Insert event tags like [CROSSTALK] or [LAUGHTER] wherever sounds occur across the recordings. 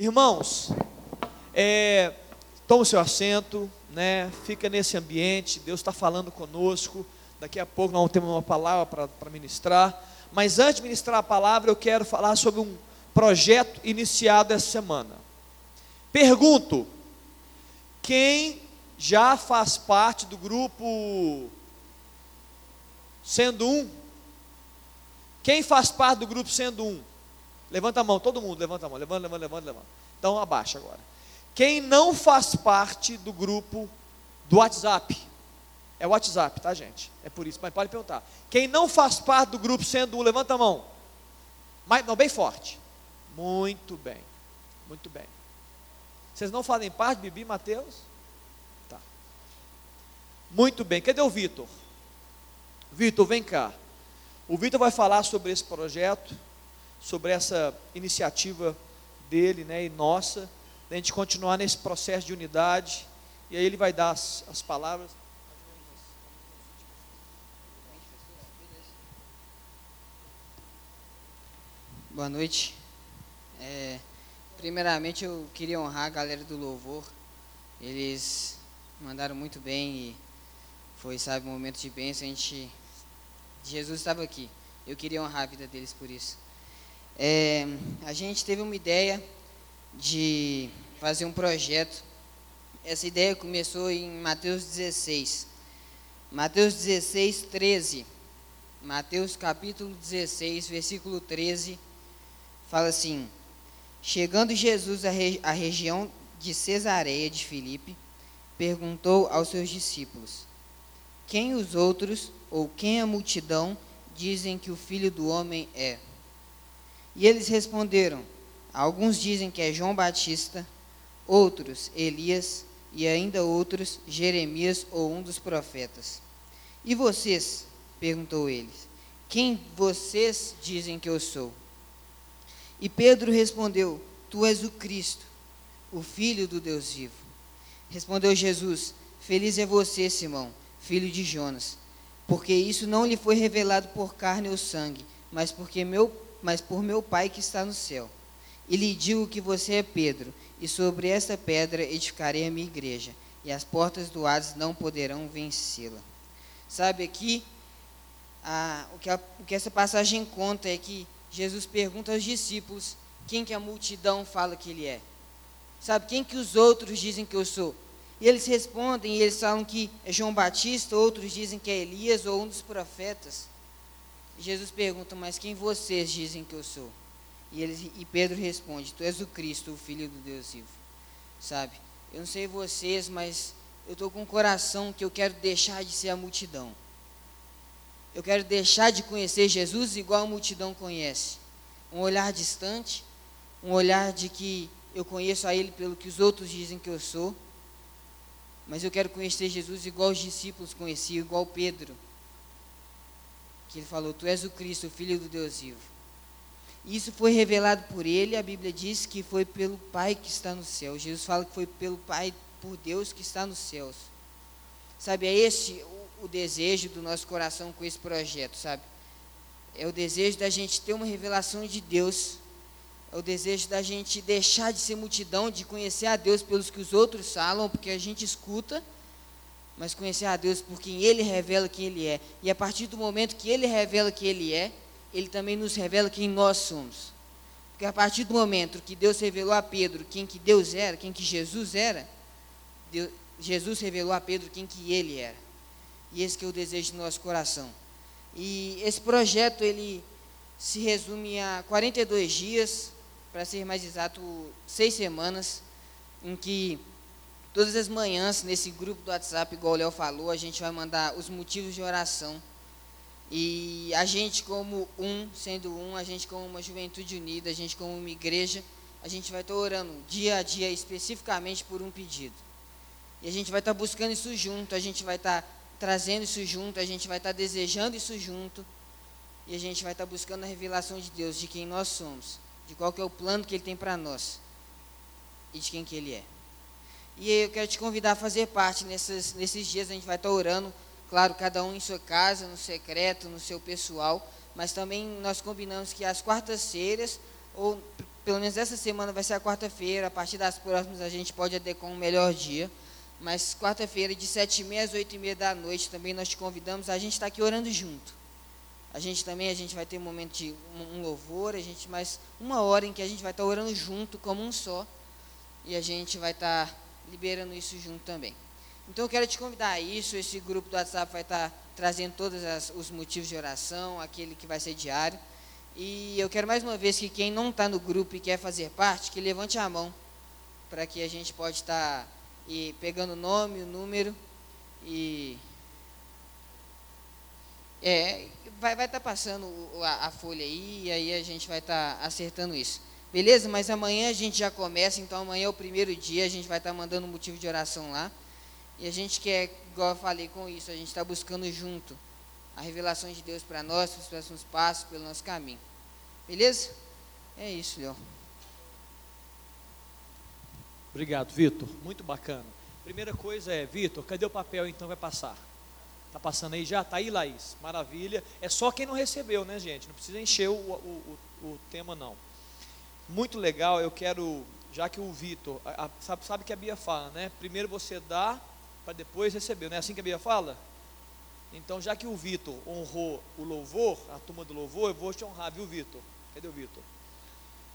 Irmãos, é, toma o seu assento, né? Fica nesse ambiente. Deus está falando conosco. Daqui a pouco nós ter uma palavra para ministrar. Mas antes de ministrar a palavra, eu quero falar sobre um projeto iniciado essa semana. Pergunto: quem já faz parte do grupo sendo um? Quem faz parte do grupo sendo um? Levanta a mão, todo mundo, levanta a mão, levanta, levanta, levanta, levanta. Então abaixa agora. Quem não faz parte do grupo do WhatsApp? É o WhatsApp, tá, gente? É por isso, mas pode perguntar. Quem não faz parte do grupo sendo um, levanta a mão. Mas, não, bem forte. Muito bem, muito bem. Vocês não fazem parte, Bibi, Mateus? Tá. Muito bem. Cadê o Vitor? Vitor, vem cá. O Vitor vai falar sobre esse projeto sobre essa iniciativa dele né, e nossa, a gente continuar nesse processo de unidade, e aí ele vai dar as, as palavras. Boa noite. É, primeiramente eu queria honrar a galera do louvor. Eles mandaram muito bem e foi, sabe, um momento de bênção. A gente, Jesus estava aqui. Eu queria honrar a vida deles por isso. É, a gente teve uma ideia de fazer um projeto. Essa ideia começou em Mateus 16. Mateus 16, 13. Mateus capítulo 16, versículo 13, fala assim: Chegando Jesus à, regi à região de Cesareia de Filipe, perguntou aos seus discípulos: Quem os outros ou quem a multidão dizem que o filho do homem é? E eles responderam: Alguns dizem que é João Batista, outros Elias e ainda outros Jeremias ou um dos profetas. E vocês? perguntou eles. Quem vocês dizem que eu sou? E Pedro respondeu: Tu és o Cristo, o Filho do Deus vivo. Respondeu Jesus: Feliz é você, Simão, filho de Jonas, porque isso não lhe foi revelado por carne ou sangue, mas porque meu mas por meu Pai que está no céu. E lhe digo que você é Pedro, e sobre esta pedra edificarei a minha igreja, e as portas do Hades não poderão vencê-la. Sabe aqui, a, o, que a, o que essa passagem conta é que Jesus pergunta aos discípulos quem que a multidão fala que ele é. Sabe, quem que os outros dizem que eu sou? E eles respondem, e eles falam que é João Batista, outros dizem que é Elias ou um dos profetas. Jesus pergunta, mas quem vocês dizem que eu sou? E, eles, e Pedro responde, tu és o Cristo, o Filho do Deus vivo. Sabe, eu não sei vocês, mas eu estou com um coração que eu quero deixar de ser a multidão. Eu quero deixar de conhecer Jesus igual a multidão conhece. Um olhar distante, um olhar de que eu conheço a Ele pelo que os outros dizem que eu sou. Mas eu quero conhecer Jesus igual os discípulos conheciam, igual Pedro que ele falou: Tu és o Cristo, o Filho do Deus vivo. Isso foi revelado por ele, a Bíblia diz que foi pelo Pai que está no céu. Jesus fala que foi pelo Pai, por Deus que está nos céus. Sabe, é esse o, o desejo do nosso coração com esse projeto, sabe? É o desejo da gente ter uma revelação de Deus. É o desejo da gente deixar de ser multidão, de conhecer a Deus pelos que os outros falam, porque a gente escuta mas conhecer a Deus por quem Ele revela quem Ele é. E a partir do momento que Ele revela quem Ele é, Ele também nos revela quem nós somos. Porque a partir do momento que Deus revelou a Pedro quem que Deus era, quem que Jesus era, Deus, Jesus revelou a Pedro quem que Ele era. E esse que é o desejo do nosso coração. E esse projeto, ele se resume a 42 dias, para ser mais exato, seis semanas, em que Todas as manhãs, nesse grupo do WhatsApp, igual o Léo falou, a gente vai mandar os motivos de oração. E a gente, como um, sendo um, a gente, como uma juventude unida, a gente, como uma igreja, a gente vai estar orando dia a dia especificamente por um pedido. E a gente vai estar buscando isso junto, a gente vai estar trazendo isso junto, a gente vai estar desejando isso junto. E a gente vai estar buscando a revelação de Deus, de quem nós somos, de qual que é o plano que Ele tem para nós e de quem que Ele é. E eu quero te convidar a fazer parte nesses, nesses dias. A gente vai estar orando, claro, cada um em sua casa, no secreto, no seu pessoal. Mas também nós combinamos que às quartas-feiras, ou pelo menos essa semana vai ser a quarta-feira, a partir das próximas a gente pode adequar um melhor dia. Mas quarta-feira, de sete e meia às oito e meia da noite, também nós te convidamos. A gente está aqui orando junto. A gente também, a gente vai ter um momento de um, um louvor, a gente mais uma hora em que a gente vai estar orando junto, como um só. E a gente vai estar liberando isso junto também. Então eu quero te convidar a isso. Esse grupo do WhatsApp vai estar trazendo todos as, os motivos de oração, aquele que vai ser diário. E eu quero mais uma vez que quem não está no grupo e quer fazer parte, que levante a mão, para que a gente pode estar tá, e pegando o nome, o número e é, vai estar tá passando a, a, folha aí e aí a gente vai estar tá acertando isso. Beleza? Mas amanhã a gente já começa, então amanhã é o primeiro dia, a gente vai estar tá mandando um motivo de oração lá. E a gente quer, igual eu falei com isso, a gente está buscando junto a revelação de Deus para nós, para os próximos passos, pelo nosso caminho. Beleza? É isso, Léo. Obrigado, Vitor. Muito bacana. Primeira coisa é, Vitor, cadê o papel então vai passar? Tá passando aí já? Tá aí, Laís. Maravilha. É só quem não recebeu, né, gente? Não precisa encher o, o, o, o tema, não. Muito legal. Eu quero, já que o Vitor, sabe, sabe que a Bia fala, né? Primeiro você dá para depois receber. Não é assim que a Bia fala? Então, já que o Vitor honrou o louvor, a turma do louvor, eu vou te honrar, viu, Vitor? Cadê o Vitor?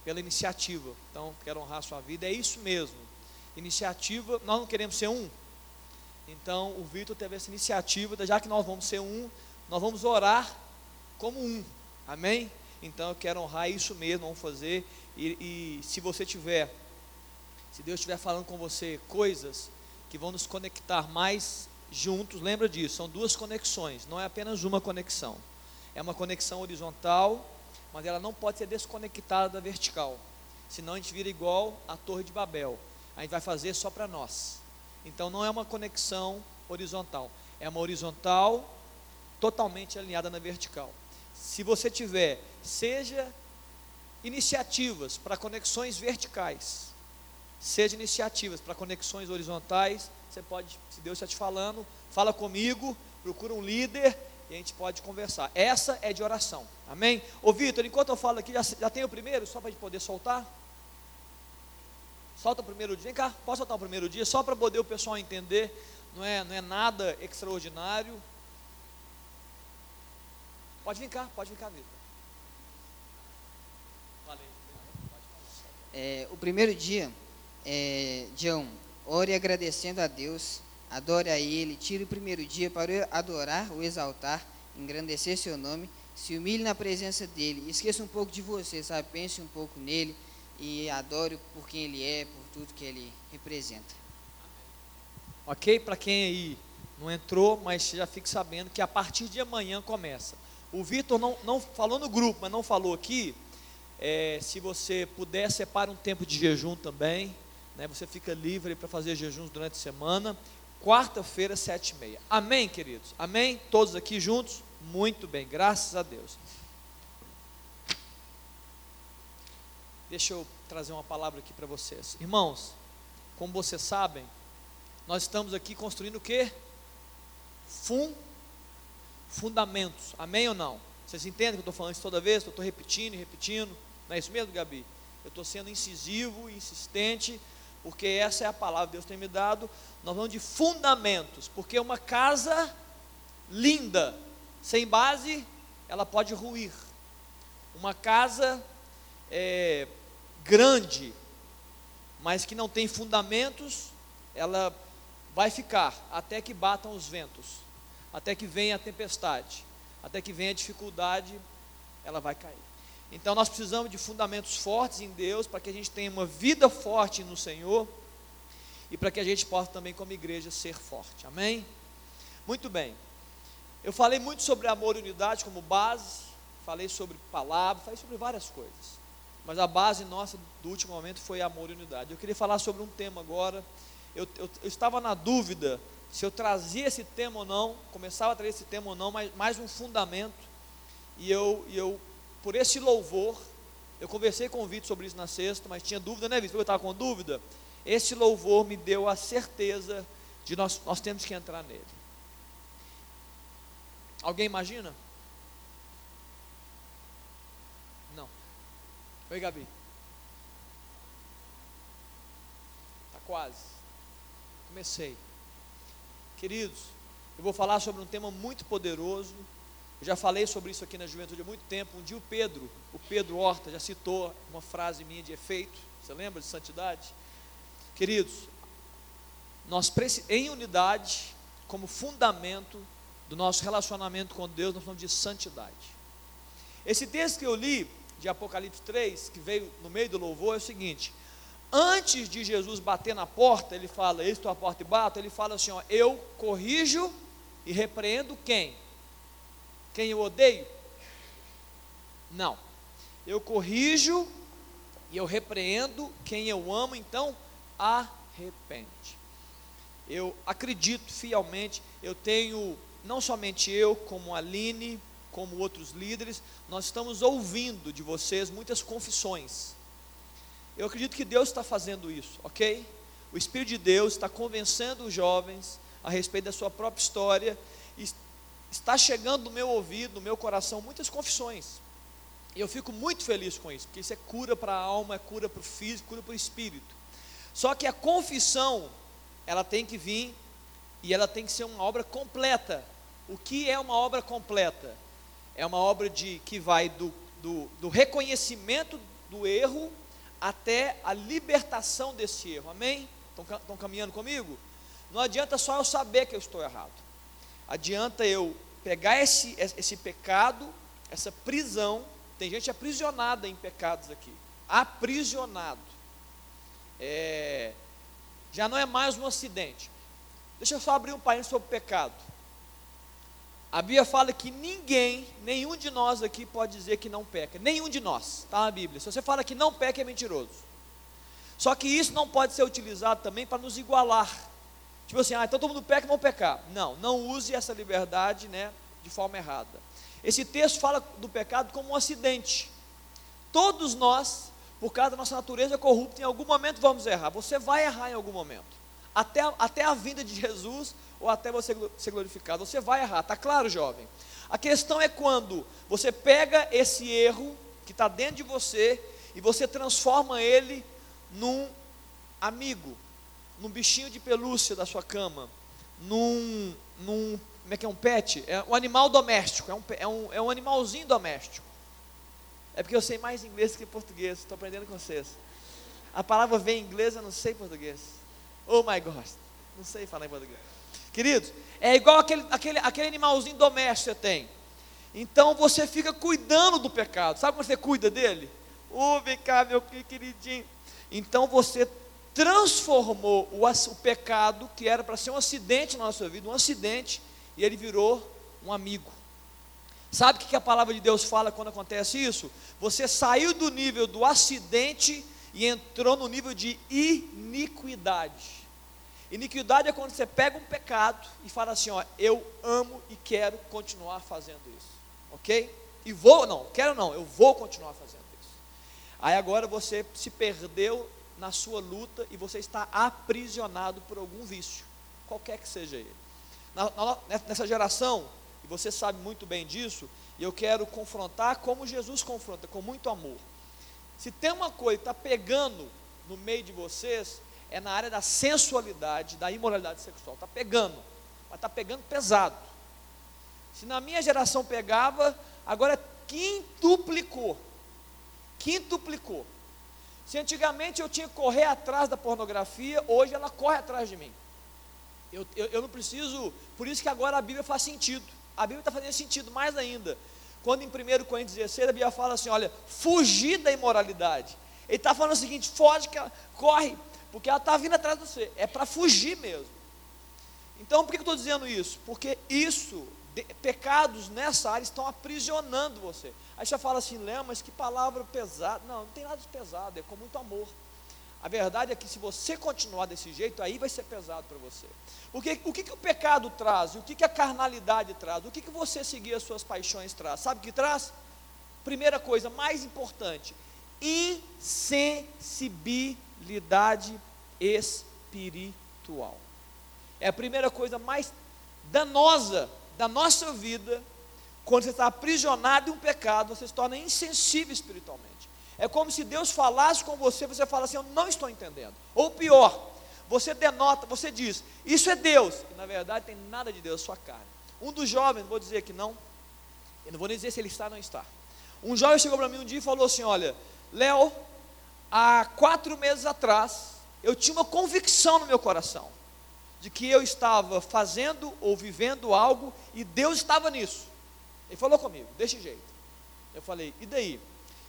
Pela iniciativa. Então, quero honrar a sua vida. É isso mesmo. Iniciativa, nós não queremos ser um. Então, o Vitor teve essa iniciativa, já que nós vamos ser um, nós vamos orar como um. Amém? Então, eu quero honrar isso mesmo, vamos fazer. E, e se você tiver, se Deus estiver falando com você coisas que vão nos conectar mais juntos, lembra disso, são duas conexões, não é apenas uma conexão. É uma conexão horizontal, mas ela não pode ser desconectada da vertical. Senão a gente vira igual a Torre de Babel. A gente vai fazer só para nós. Então não é uma conexão horizontal, é uma horizontal totalmente alinhada na vertical. Se você tiver, seja iniciativas para conexões verticais, seja iniciativas para conexões horizontais, você pode, se Deus está te falando, fala comigo, procura um líder e a gente pode conversar. Essa é de oração, amém? Ô Vitor, enquanto eu falo aqui, já, já tem o primeiro, só para a gente poder soltar? Solta o primeiro dia, vem cá, posso soltar o primeiro dia, só para poder o pessoal entender, não é, não é nada extraordinário. Pode vir cá, pode vir cá, Vitor. É, o primeiro dia, é, dia 1, Ore agradecendo a Deus, adore a Ele, tire o primeiro dia para adorar, o exaltar, engrandecer seu nome, se humilhe na presença dEle, esqueça um pouco de você, sabe? Pense um pouco nele e adore por quem Ele é, por tudo que Ele representa. Ok? Para quem aí não entrou, mas já fique sabendo que a partir de amanhã começa. O Vitor não, não falou no grupo, mas não falou aqui. É, se você puder, separe um tempo de jejum também né? Você fica livre para fazer jejuns durante a semana. Quarta-feira, sete e meia. Amém, queridos? Amém? Todos aqui juntos? Muito bem, graças a Deus. Deixa eu trazer uma palavra aqui para vocês. Irmãos, como vocês sabem, nós estamos aqui construindo o quê? Fun, fundamentos. Amém ou não? Vocês entendem que eu estou falando isso toda vez? Eu estou repetindo e repetindo. Não é isso mesmo, Gabi? Eu estou sendo incisivo insistente porque essa é a palavra que Deus tem me dado. Nós vamos de fundamentos, porque uma casa linda, sem base, ela pode ruir. Uma casa é, grande, mas que não tem fundamentos, ela vai ficar até que batam os ventos, até que venha a tempestade, até que venha a dificuldade, ela vai cair. Então nós precisamos de fundamentos fortes em Deus para que a gente tenha uma vida forte no Senhor e para que a gente possa também, como igreja, ser forte. Amém? Muito bem. Eu falei muito sobre amor e unidade como base, falei sobre palavras, falei sobre várias coisas. Mas a base nossa do último momento foi amor e unidade. Eu queria falar sobre um tema agora. Eu, eu, eu estava na dúvida se eu trazia esse tema ou não, começava a trazer esse tema ou não, mas mais um fundamento. E eu, e eu por esse louvor, eu conversei com o Vitor sobre isso na sexta, mas tinha dúvida, né, Vitor? Eu estava com dúvida. Esse louvor me deu a certeza de nós, nós temos que entrar nele. Alguém imagina? Não. Oi, Gabi. quase. Comecei. Queridos, eu vou falar sobre um tema muito poderoso. Eu já falei sobre isso aqui na juventude há muito tempo. Um dia o Pedro, o Pedro Horta, já citou uma frase minha de efeito. Você lembra de santidade? Queridos, nós em unidade, como fundamento do nosso relacionamento com Deus, nós falamos de santidade. Esse texto que eu li, de Apocalipse 3, que veio no meio do louvor, é o seguinte: antes de Jesus bater na porta, ele fala, estou à porta e bato, ele fala assim: ó, eu corrijo e repreendo quem? Quem eu odeio? Não. Eu corrijo e eu repreendo quem eu amo, então arrepende. Eu acredito fielmente, eu tenho, não somente eu, como Aline, como outros líderes, nós estamos ouvindo de vocês muitas confissões. Eu acredito que Deus está fazendo isso, ok? O Espírito de Deus está convencendo os jovens a respeito da sua própria história, e está chegando no meu ouvido, no meu coração, muitas confissões. E eu fico muito feliz com isso, porque isso é cura para a alma, é cura para o físico, cura para o espírito. Só que a confissão, ela tem que vir e ela tem que ser uma obra completa. O que é uma obra completa? É uma obra de que vai do, do, do reconhecimento do erro até a libertação desse erro. Amém? Estão, caminhando comigo? Não adianta só eu saber que eu estou errado. Adianta eu pegar esse, esse pecado, essa prisão. Tem gente aprisionada em pecados aqui. Aprisionado. É, já não é mais um acidente. Deixa eu só abrir um parênteses sobre o pecado. A Bíblia fala que ninguém, nenhum de nós aqui pode dizer que não peca. Nenhum de nós, está na Bíblia. Se você fala que não peca, é mentiroso. Só que isso não pode ser utilizado também para nos igualar. Tipo assim, ah, então todo mundo peca, vamos pecar. Não, não use essa liberdade né, de forma errada. Esse texto fala do pecado como um acidente. Todos nós, por causa da nossa natureza corrupta, em algum momento vamos errar. Você vai errar em algum momento até, até a vinda de Jesus ou até você ser glorificado. Você vai errar, está claro, jovem? A questão é quando você pega esse erro que está dentro de você e você transforma ele num amigo, num bichinho de pelúcia da sua cama, num, num como é que é um pet? É um animal doméstico, é um, é um, é um animalzinho doméstico. É porque eu sei mais inglês que português, estou aprendendo com vocês. A palavra vem em inglês, eu não sei português. Oh my God. Não sei falar em português. Queridos, é igual aquele, aquele, aquele animalzinho doméstico que você tem. Então você fica cuidando do pecado. Sabe como você cuida dele? Ô, oh, vem cá, meu queridinho. Então você transformou o, o pecado, que era para ser um acidente na nossa vida, um acidente, e ele virou um amigo. Sabe o que a palavra de Deus fala quando acontece isso? Você saiu do nível do acidente e entrou no nível de iniquidade. Iniquidade é quando você pega um pecado e fala assim: ó, eu amo e quero continuar fazendo isso, ok? E vou, não, quero não, eu vou continuar fazendo isso. Aí agora você se perdeu na sua luta e você está aprisionado por algum vício, qualquer que seja ele. Na, na, nessa geração, e você sabe muito bem disso, e eu quero confrontar como Jesus confronta, com muito amor. Se tem uma coisa que está pegando no meio de vocês, é na área da sensualidade, da imoralidade sexual. Está pegando, mas está pegando pesado. Se na minha geração pegava, agora quintuplicou. Quintuplicou. Se antigamente eu tinha que correr atrás da pornografia, hoje ela corre atrás de mim. Eu, eu, eu não preciso, por isso que agora a Bíblia faz sentido. A Bíblia está fazendo sentido mais ainda. Quando em 1 Coríntios 16, a Bíblia fala assim: olha, fugir da imoralidade. Ele está falando o seguinte: foge, corre, porque ela está vindo atrás de você. É para fugir mesmo. Então, por que eu estou dizendo isso? Porque isso, de, pecados nessa área estão aprisionando você. Aí você fala assim, Léo, mas que palavra pesada. Não, não tem nada de pesado, é com muito amor. A verdade é que se você continuar desse jeito, aí vai ser pesado para você. Porque o que, que o pecado traz? O que, que a carnalidade traz? O que, que você seguir as suas paixões traz? Sabe o que traz? Primeira coisa, mais importante, insensibilidade espiritual. É a primeira coisa mais danosa da nossa vida, quando você está aprisionado em um pecado, você se torna insensível espiritualmente. É como se Deus falasse com você, você fala assim: Eu não estou entendendo. Ou pior, você denota, você diz, isso é Deus. E na verdade tem nada de Deus, sua carne. Um dos jovens, vou dizer que não, eu não vou nem dizer se ele está ou não está. Um jovem chegou para mim um dia e falou assim: Olha, Léo, há quatro meses atrás, eu tinha uma convicção no meu coração de que eu estava fazendo ou vivendo algo e Deus estava nisso. Ele falou comigo, desse jeito. Eu falei, e daí?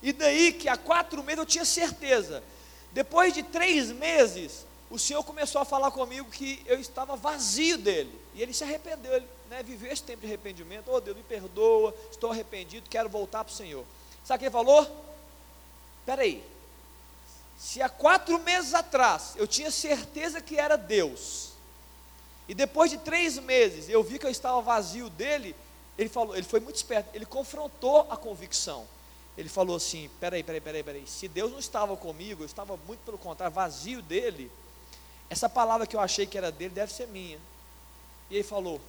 E daí que há quatro meses eu tinha certeza. Depois de três meses, o Senhor começou a falar comigo que eu estava vazio dele. E ele se arrependeu, ele né, viveu esse tempo de arrependimento. Oh Deus, me perdoa, estou arrependido, quero voltar para o Senhor. Sabe o que ele falou? Espera aí. Se há quatro meses atrás eu tinha certeza que era Deus, e depois de três meses eu vi que eu estava vazio dele, ele falou, ele foi muito esperto, ele confrontou a convicção. Ele falou assim: peraí, peraí, peraí, peraí. Se Deus não estava comigo, eu estava muito pelo contrário, vazio dele. Essa palavra que eu achei que era dele deve ser minha. E ele falou: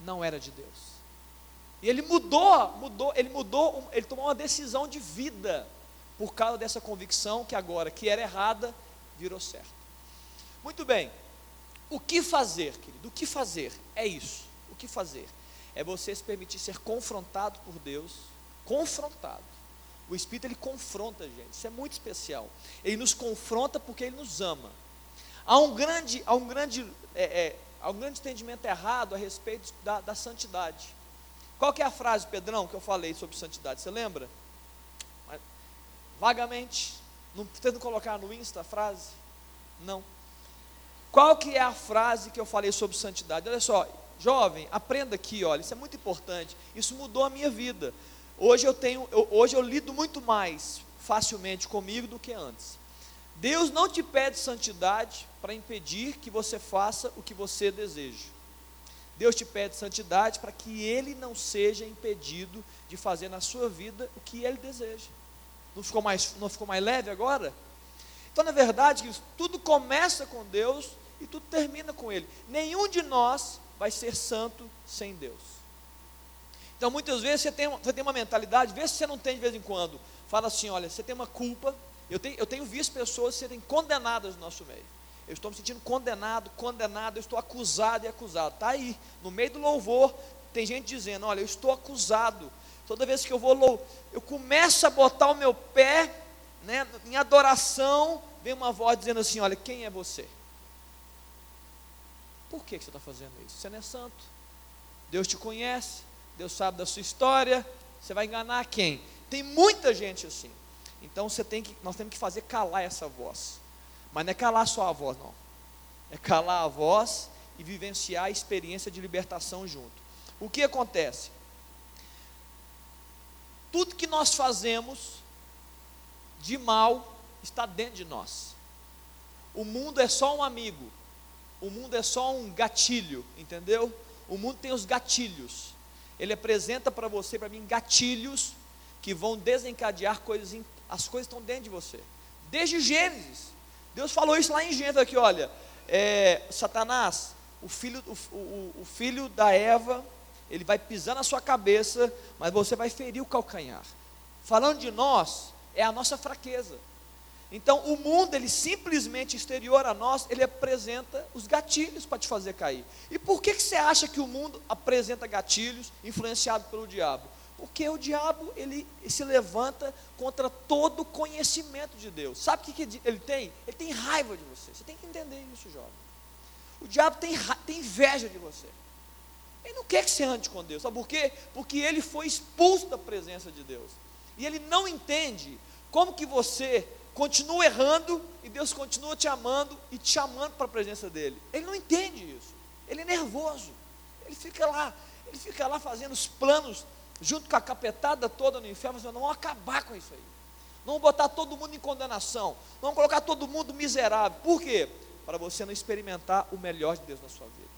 não era de Deus. E ele mudou, mudou, ele mudou, ele tomou uma decisão de vida por causa dessa convicção que agora, que era errada, virou certo. Muito bem. O que fazer, querido? O que fazer? É isso. O que fazer? É você se permitir ser confrontado por Deus, confrontado. O Espírito ele confronta a gente, isso é muito especial. Ele nos confronta porque ele nos ama. Há um grande, há um grande, é, é, há um grande entendimento errado a respeito da, da santidade. Qual que é a frase, Pedrão, que eu falei sobre santidade? Você lembra? Vagamente. Não tento colocar no Insta a frase? Não. Qual que é a frase que eu falei sobre santidade? Olha só, jovem, aprenda aqui, olha, isso é muito importante. Isso mudou a minha vida. Hoje eu tenho, eu, hoje eu lido muito mais facilmente comigo do que antes. Deus não te pede santidade para impedir que você faça o que você deseja. Deus te pede santidade para que Ele não seja impedido de fazer na sua vida o que Ele deseja. Não ficou mais, não ficou mais leve agora? Então, na verdade, tudo começa com Deus e tudo termina com Ele. Nenhum de nós vai ser santo sem Deus. Então, muitas vezes você tem, você tem uma mentalidade, vê se você não tem de vez em quando. Fala assim: olha, você tem uma culpa. Eu tenho, eu tenho visto pessoas serem condenadas no nosso meio. Eu estou me sentindo condenado, condenado, eu estou acusado e acusado. Está aí, no meio do louvor, tem gente dizendo: olha, eu estou acusado. Toda vez que eu vou, eu começo a botar o meu pé né, em adoração, vem uma voz dizendo assim: olha, quem é você? Por que, você está fazendo isso? Você não é santo. Deus te conhece, Deus sabe da sua história. Você vai enganar quem? Tem muita gente assim. Então você tem que, nós temos que fazer calar essa voz. Mas não é calar só a voz, não. É calar a voz e vivenciar a experiência de libertação junto. O que acontece? Tudo que nós fazemos de mal está dentro de nós. O mundo é só um amigo, o mundo é só um gatilho, entendeu? O mundo tem os gatilhos. Ele apresenta para você, para mim, gatilhos que vão desencadear coisas, as coisas estão dentro de você. Desde Gênesis. Deus falou isso lá em Gênesis aqui, olha, é, Satanás, o filho, o, o, o filho da Eva, ele vai pisar na sua cabeça, mas você vai ferir o calcanhar. Falando de nós, é a nossa fraqueza. Então, o mundo, ele simplesmente exterior a nós, ele apresenta os gatilhos para te fazer cair. E por que, que você acha que o mundo apresenta gatilhos influenciado pelo diabo? Porque o diabo, ele se levanta contra todo conhecimento de Deus. Sabe o que, que ele tem? Ele tem raiva de você. Você tem que entender isso, jovem. O diabo tem, tem inveja de você. Ele não quer que você ande com Deus. Sabe por quê? Porque ele foi expulso da presença de Deus. E ele não entende como que você continua errando e Deus continua te amando e te chamando para a presença dele. Ele não entende isso. Ele é nervoso. Ele fica lá, ele fica lá fazendo os planos junto com a capetada toda no inferno, dizendo, vamos acabar com isso aí. Vamos botar todo mundo em condenação. Vamos colocar todo mundo miserável. Por quê? Para você não experimentar o melhor de Deus na sua vida.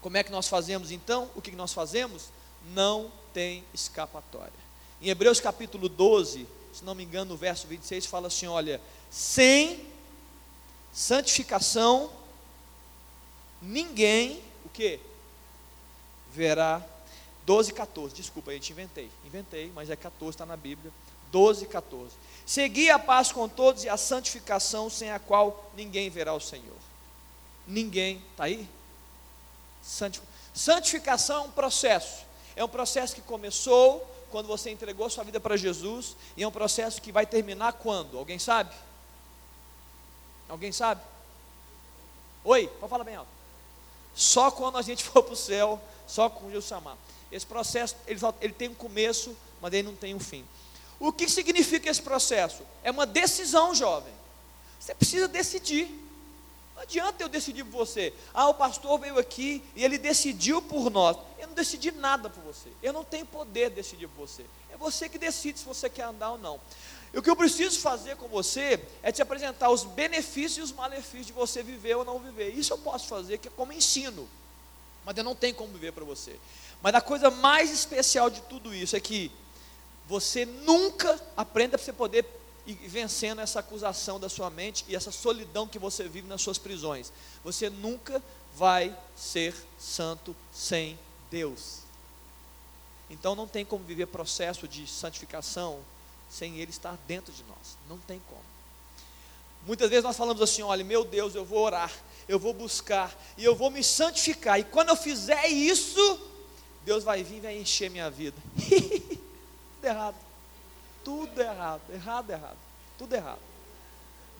Como é que nós fazemos então? O que nós fazemos? Não tem escapatória. Em Hebreus capítulo 12, se não me engano, no verso 26 fala assim: olha, sem santificação, ninguém, o que? Verá. 12, 14, desculpa, gente inventei, inventei, mas é 14, está na Bíblia. 12, 14. Segui a paz com todos e a santificação, sem a qual ninguém verá o Senhor. Ninguém, está aí? Santificação é um processo. É um processo que começou quando você entregou sua vida para Jesus, e é um processo que vai terminar quando? Alguém sabe? Alguém sabe? Oi, pode falar bem alto. Só quando a gente [LAUGHS] for para o céu, só com Jesus chamar. Esse processo, ele, ele tem um começo, mas ele não tem um fim. O que significa esse processo? É uma decisão, jovem. Você precisa decidir. Não adianta eu decidir por você. Ah, o pastor veio aqui e ele decidiu por nós. Eu não decidi nada por você. Eu não tenho poder de decidir por você. É você que decide se você quer andar ou não. E o que eu preciso fazer com você é te apresentar os benefícios e os malefícios de você viver ou não viver. Isso eu posso fazer, que é como ensino. Mas eu não tenho como viver para você. Mas a coisa mais especial de tudo isso é que você nunca aprenda para você poder ir vencendo essa acusação da sua mente e essa solidão que você vive nas suas prisões. Você nunca vai ser santo sem Deus. Então não tem como viver processo de santificação sem Ele estar dentro de nós. Não tem como. Muitas vezes nós falamos assim: olha, meu Deus, eu vou orar, eu vou buscar e eu vou me santificar. E quando eu fizer isso, Deus vai vir e vai encher minha vida. [LAUGHS] Tudo errado. Tudo errado. Errado, errado. Tudo errado.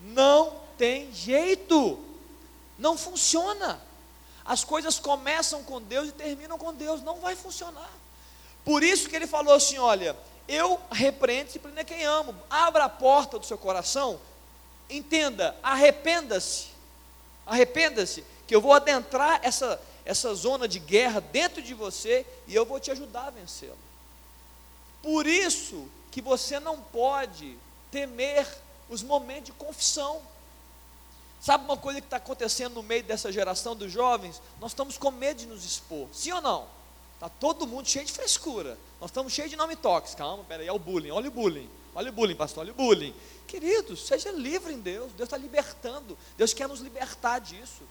Não tem jeito. Não funciona. As coisas começam com Deus e terminam com Deus. Não vai funcionar. Por isso que ele falou assim: olha, eu repreendo e disciplina quem amo. Abra a porta do seu coração, entenda, arrependa-se. Arrependa-se, que eu vou adentrar essa, essa zona de guerra dentro de você e eu vou te ajudar a vencê-la. Por isso que você não pode temer os momentos de confissão. Sabe uma coisa que está acontecendo no meio dessa geração dos jovens? Nós estamos com medo de nos expor, sim ou não? Está todo mundo cheio de frescura. Nós estamos cheios de nome toques. Calma, peraí, é o bullying. Olha o bullying. Olha o bullying, pastor, olha o bullying. Queridos, seja livre em Deus. Deus está libertando. Deus quer nos libertar disso.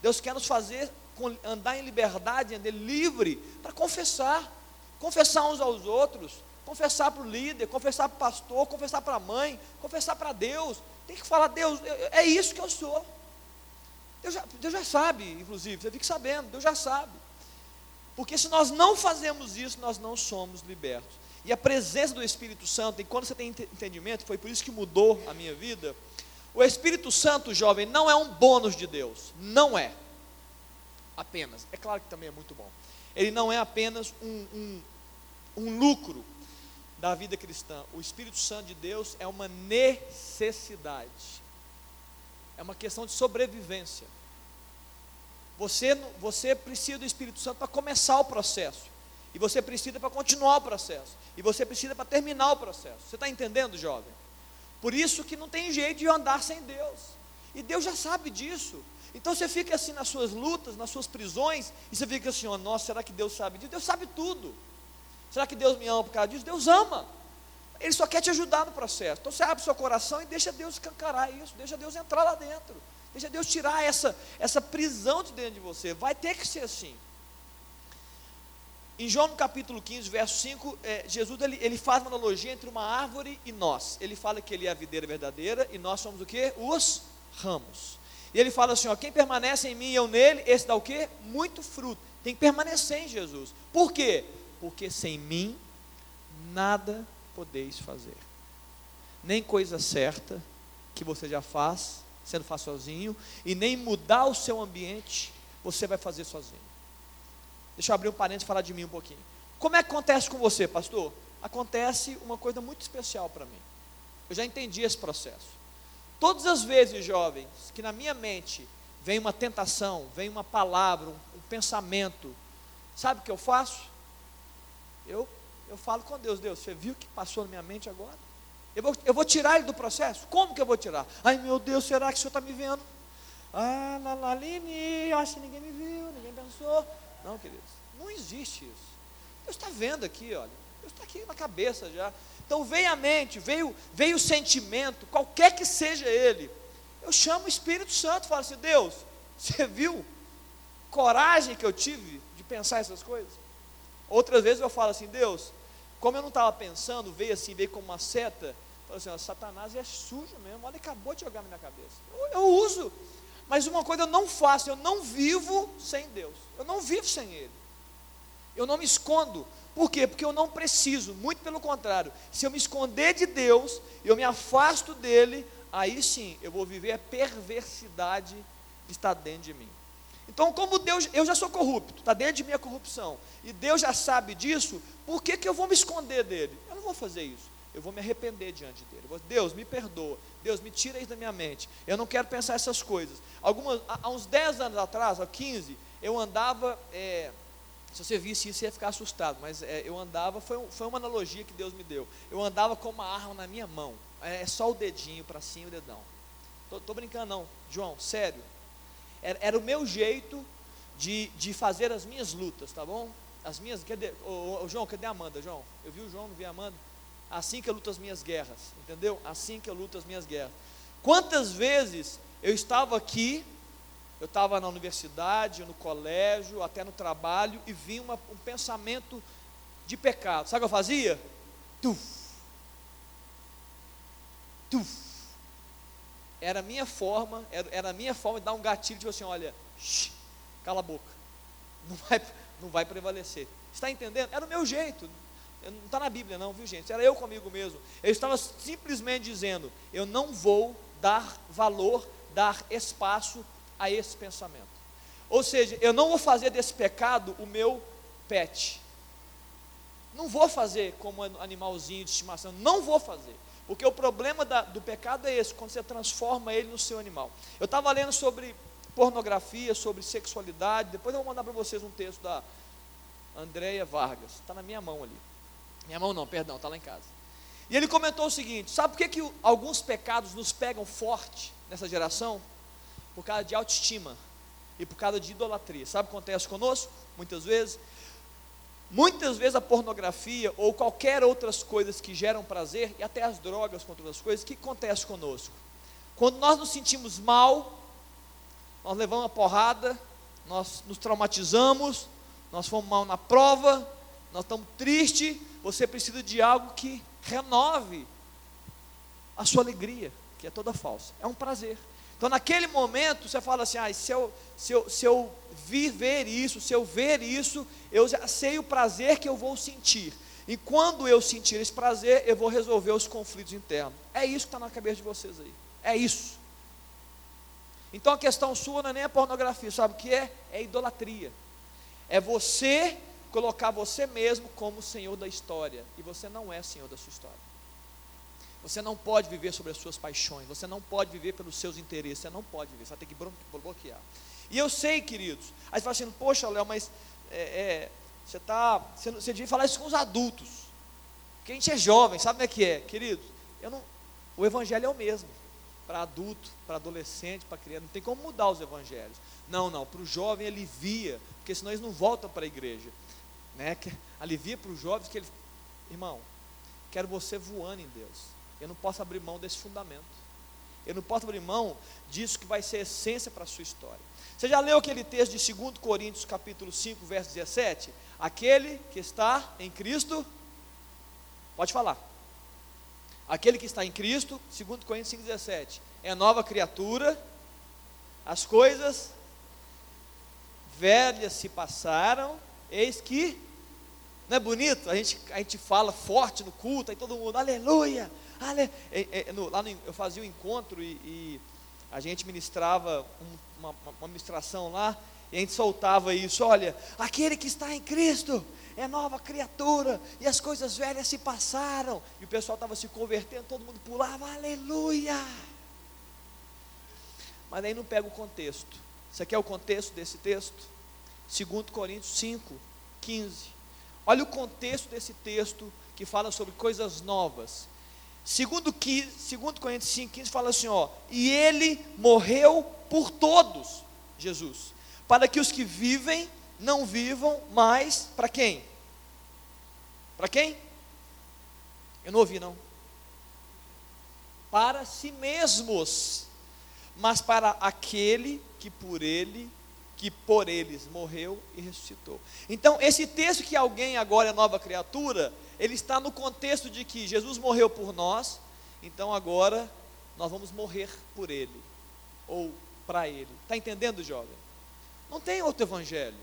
Deus quer nos fazer andar em liberdade, andar livre, para confessar. Confessar uns aos outros. Confessar para o líder, confessar para o pastor, confessar para a mãe, confessar para Deus. Tem que falar, Deus, é isso que eu sou. Deus já, Deus já sabe, inclusive, você fica sabendo, Deus já sabe. Porque se nós não fazemos isso, nós não somos libertos. E a presença do Espírito Santo, e quando você tem entendimento, foi por isso que mudou a minha vida. O Espírito Santo, jovem, não é um bônus de Deus. Não é. Apenas. É claro que também é muito bom. Ele não é apenas um, um, um lucro da vida cristã. O Espírito Santo de Deus é uma necessidade. É uma questão de sobrevivência. Você, você precisa do Espírito Santo para começar o processo. E você precisa para continuar o processo. E você precisa para terminar o processo. Você está entendendo, jovem? Por isso que não tem jeito de andar sem Deus. E Deus já sabe disso. Então você fica assim nas suas lutas, nas suas prisões, e você fica assim, oh, nossa, será que Deus sabe disso? Deus sabe tudo. Será que Deus me ama por causa disso? Deus ama. Ele só quer te ajudar no processo. Então você abre seu coração e deixa Deus escancarar isso, deixa Deus entrar lá dentro. Deixa Deus tirar essa, essa prisão de dentro de você. Vai ter que ser assim. Em João no capítulo 15, verso 5, é, Jesus ele, ele faz uma analogia entre uma árvore e nós. Ele fala que ele é a videira verdadeira e nós somos o que? Os ramos. E ele fala assim: ó, quem permanece em mim e eu nele, esse dá o que? Muito fruto. Tem que permanecer em Jesus. Por quê? Porque sem mim nada podeis fazer. Nem coisa certa que você já faz, sendo faz sozinho, e nem mudar o seu ambiente, você vai fazer sozinho. Deixa eu abrir um parênteses e falar de mim um pouquinho. Como é que acontece com você, pastor? Acontece uma coisa muito especial para mim. Eu já entendi esse processo. Todas as vezes, jovens, que na minha mente vem uma tentação, vem uma palavra, um, um pensamento, sabe o que eu faço? Eu, eu falo com Deus, Deus, você viu o que passou na minha mente agora? Eu vou, eu vou tirar ele do processo? Como que eu vou tirar? Ai meu Deus, será que o senhor está me vendo? Ah, Laline, acho que ninguém me viu, ninguém pensou. Não, queridos, não existe isso. Deus está vendo aqui, olha. Deus está aqui na cabeça já. Então veio a mente, veio, veio o sentimento, qualquer que seja ele. Eu chamo o Espírito Santo e falo assim: Deus, você viu coragem que eu tive de pensar essas coisas? Outras vezes eu falo assim: Deus, como eu não estava pensando, veio assim, veio como uma seta, falou assim, ó, Satanás é sujo mesmo, olha, acabou de jogar na minha cabeça. Eu, eu uso, mas uma coisa eu não faço, eu não vivo sem Deus, eu não vivo sem Ele. Eu não me escondo. Por quê? Porque eu não preciso, muito pelo contrário. Se eu me esconder de Deus, eu me afasto dele, aí sim eu vou viver a perversidade que está dentro de mim. Então, como Deus, eu já sou corrupto, está dentro de mim a corrupção, e Deus já sabe disso, por que, que eu vou me esconder dele? Eu não vou fazer isso. Eu vou me arrepender diante dele. Vou, Deus, me perdoa. Deus, me tira isso da minha mente. Eu não quero pensar essas coisas. Algumas, há uns 10 anos atrás, há 15, eu andava. É, se você visse isso, você ia ficar assustado. Mas é, eu andava, foi, foi uma analogia que Deus me deu. Eu andava com uma arma na minha mão. É, é só o dedinho para cima e o dedão. Estou brincando, não. João, sério. Era, era, o meu jeito de, de fazer as minhas lutas, tá bom? As minhas. Cadê, ô, ô, João, cadê a Amanda, João? Eu vi o João, não vi a Amanda? Assim que eu luto as minhas guerras, entendeu? Assim que eu luto as minhas guerras. Quantas vezes eu estava aqui eu estava na universidade, no colégio, até no trabalho, e vinha uma, um pensamento de pecado. Sabe o que eu fazia? Tuf. Tuf. Era a minha forma, era, era a minha forma de dar um gatilho, tipo assim, olha, shh, cala a boca. Não vai, não vai prevalecer. Está entendendo? Era o meu jeito. Não está na Bíblia, não, viu gente? Era eu comigo mesmo. Eu estava simplesmente dizendo: eu não vou dar valor, dar espaço a esse pensamento. Ou seja, eu não vou fazer desse pecado o meu pet. Não vou fazer como animalzinho de estimação, não vou fazer. Porque o problema da, do pecado é esse, quando você transforma ele no seu animal. Eu estava lendo sobre pornografia, sobre sexualidade, depois eu vou mandar para vocês um texto da Andréia Vargas, está na minha mão ali. Minha mão não, perdão, está lá em casa. E ele comentou o seguinte: sabe por que, que alguns pecados nos pegam forte nessa geração? por causa de autoestima e por causa de idolatria. Sabe o que acontece conosco? Muitas vezes. Muitas vezes a pornografia ou qualquer outras coisas que geram prazer, e até as drogas contra outras coisas, o que acontece conosco? Quando nós nos sentimos mal, nós levamos uma porrada, nós nos traumatizamos, nós fomos mal na prova, nós estamos tristes, você precisa de algo que renove a sua alegria, que é toda falsa. É um prazer. Então, naquele momento, você fala assim: ah, se, eu, se, eu, se eu viver isso, se eu ver isso, eu já sei o prazer que eu vou sentir. E quando eu sentir esse prazer, eu vou resolver os conflitos internos. É isso que está na cabeça de vocês aí. É isso. Então a questão sua não é nem a pornografia, sabe o que é? É idolatria. É você colocar você mesmo como senhor da história. E você não é senhor da sua história. Você não pode viver sobre as suas paixões, você não pode viver pelos seus interesses, você não pode viver, você vai ter que bloquear. E eu sei, queridos, aí você fala assim, poxa, Léo, mas é, é, você está, você, você devia falar isso com os adultos, porque a gente é jovem, sabe como é que é, queridos? Eu não, o evangelho é o mesmo, para adulto, para adolescente, para criança, não tem como mudar os evangelhos. Não, não, para o jovem alivia, porque senão eles não voltam para a igreja. Né? Alivia para os jovens que ele, irmão, quero você voando em Deus. Eu não posso abrir mão desse fundamento. Eu não posso abrir mão disso que vai ser essência para a sua história. Você já leu aquele texto de 2 Coríntios capítulo 5, verso 17? Aquele que está em Cristo, pode falar. Aquele que está em Cristo, 2 Coríntios 5, 17, é nova criatura, as coisas velhas se passaram, eis que, não é bonito? A gente, a gente fala forte no culto, aí todo mundo, aleluia, Ale... É, é, no, lá no, eu fazia um encontro e, e, a gente ministrava um, uma, uma ministração lá, e a gente soltava isso: olha, aquele que está em Cristo é nova criatura, e as coisas velhas se passaram, e o pessoal estava se convertendo, todo mundo pulava, aleluia. Mas aí não pega o contexto. Você quer o contexto desse texto? 2 Coríntios 5, 15. Olha o contexto desse texto que fala sobre coisas novas. Segundo, segundo Coríntios 5, 15 fala assim, ó, e ele morreu por todos, Jesus, para que os que vivem não vivam mais para quem? Para quem? Eu não ouvi não. Para si mesmos, mas para aquele que por ele, que por eles morreu e ressuscitou. Então, esse texto que alguém agora é nova criatura, ele está no contexto de que Jesus morreu por nós, então agora nós vamos morrer por ele, ou para ele. Está entendendo, jovem? Não tem outro evangelho.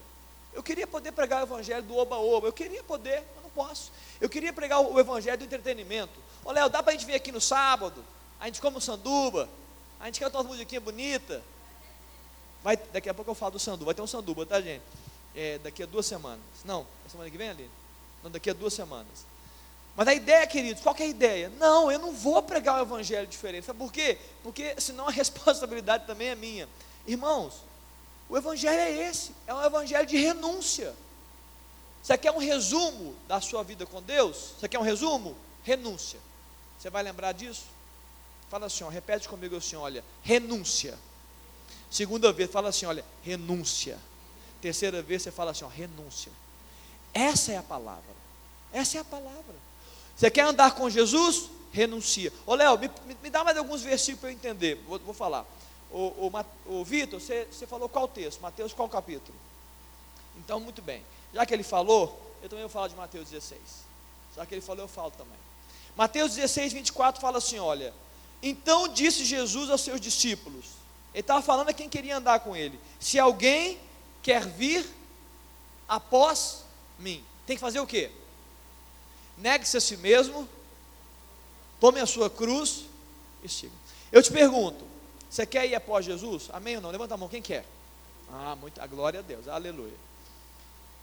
Eu queria poder pregar o evangelho do oba-oba, eu queria poder, mas não posso. Eu queria pregar o evangelho do entretenimento. Ô Léo, dá para a gente vir aqui no sábado? A gente come um sanduba, a gente canta uma musiquinha bonita. Vai, daqui a pouco eu falo do sanduba, vai ter um sanduba, tá gente? É, daqui a duas semanas. Não, a semana que vem ali? Não, daqui a duas semanas. Mas a ideia, queridos, qual é a ideia? Não, eu não vou pregar o evangelho diferente. Sabe por quê? Porque senão a [LAUGHS] responsabilidade também é minha. Irmãos, o evangelho é esse, é um evangelho de renúncia. Você quer um resumo da sua vida com Deus? Você quer um resumo? Renúncia. Você vai lembrar disso? Fala assim, ó, repete comigo assim, olha, renúncia. Segunda vez, fala assim, olha, renúncia. Terceira vez, você fala assim, ó, renúncia. Essa é a palavra. Essa é a palavra. Você quer andar com Jesus? Renuncia. Ô Léo, me, me, dá mais alguns versículos para eu entender. Vou, vou falar. O, Vitor, você, você falou qual texto? Mateus, qual capítulo? Então, muito bem. Já que ele falou, eu também vou falar de Mateus 16. Já que ele falou, eu falo também. Mateus 16, 24 fala assim: olha. Então disse Jesus aos seus discípulos. Ele estava falando a quem queria andar com ele. Se alguém quer vir após mim, tem que fazer o quê? Negue-se a si mesmo, tome a sua cruz e siga. Eu te pergunto, você quer ir após Jesus? Amém ou não? Levanta a mão, quem quer? Ah, muito, a glória a Deus, aleluia.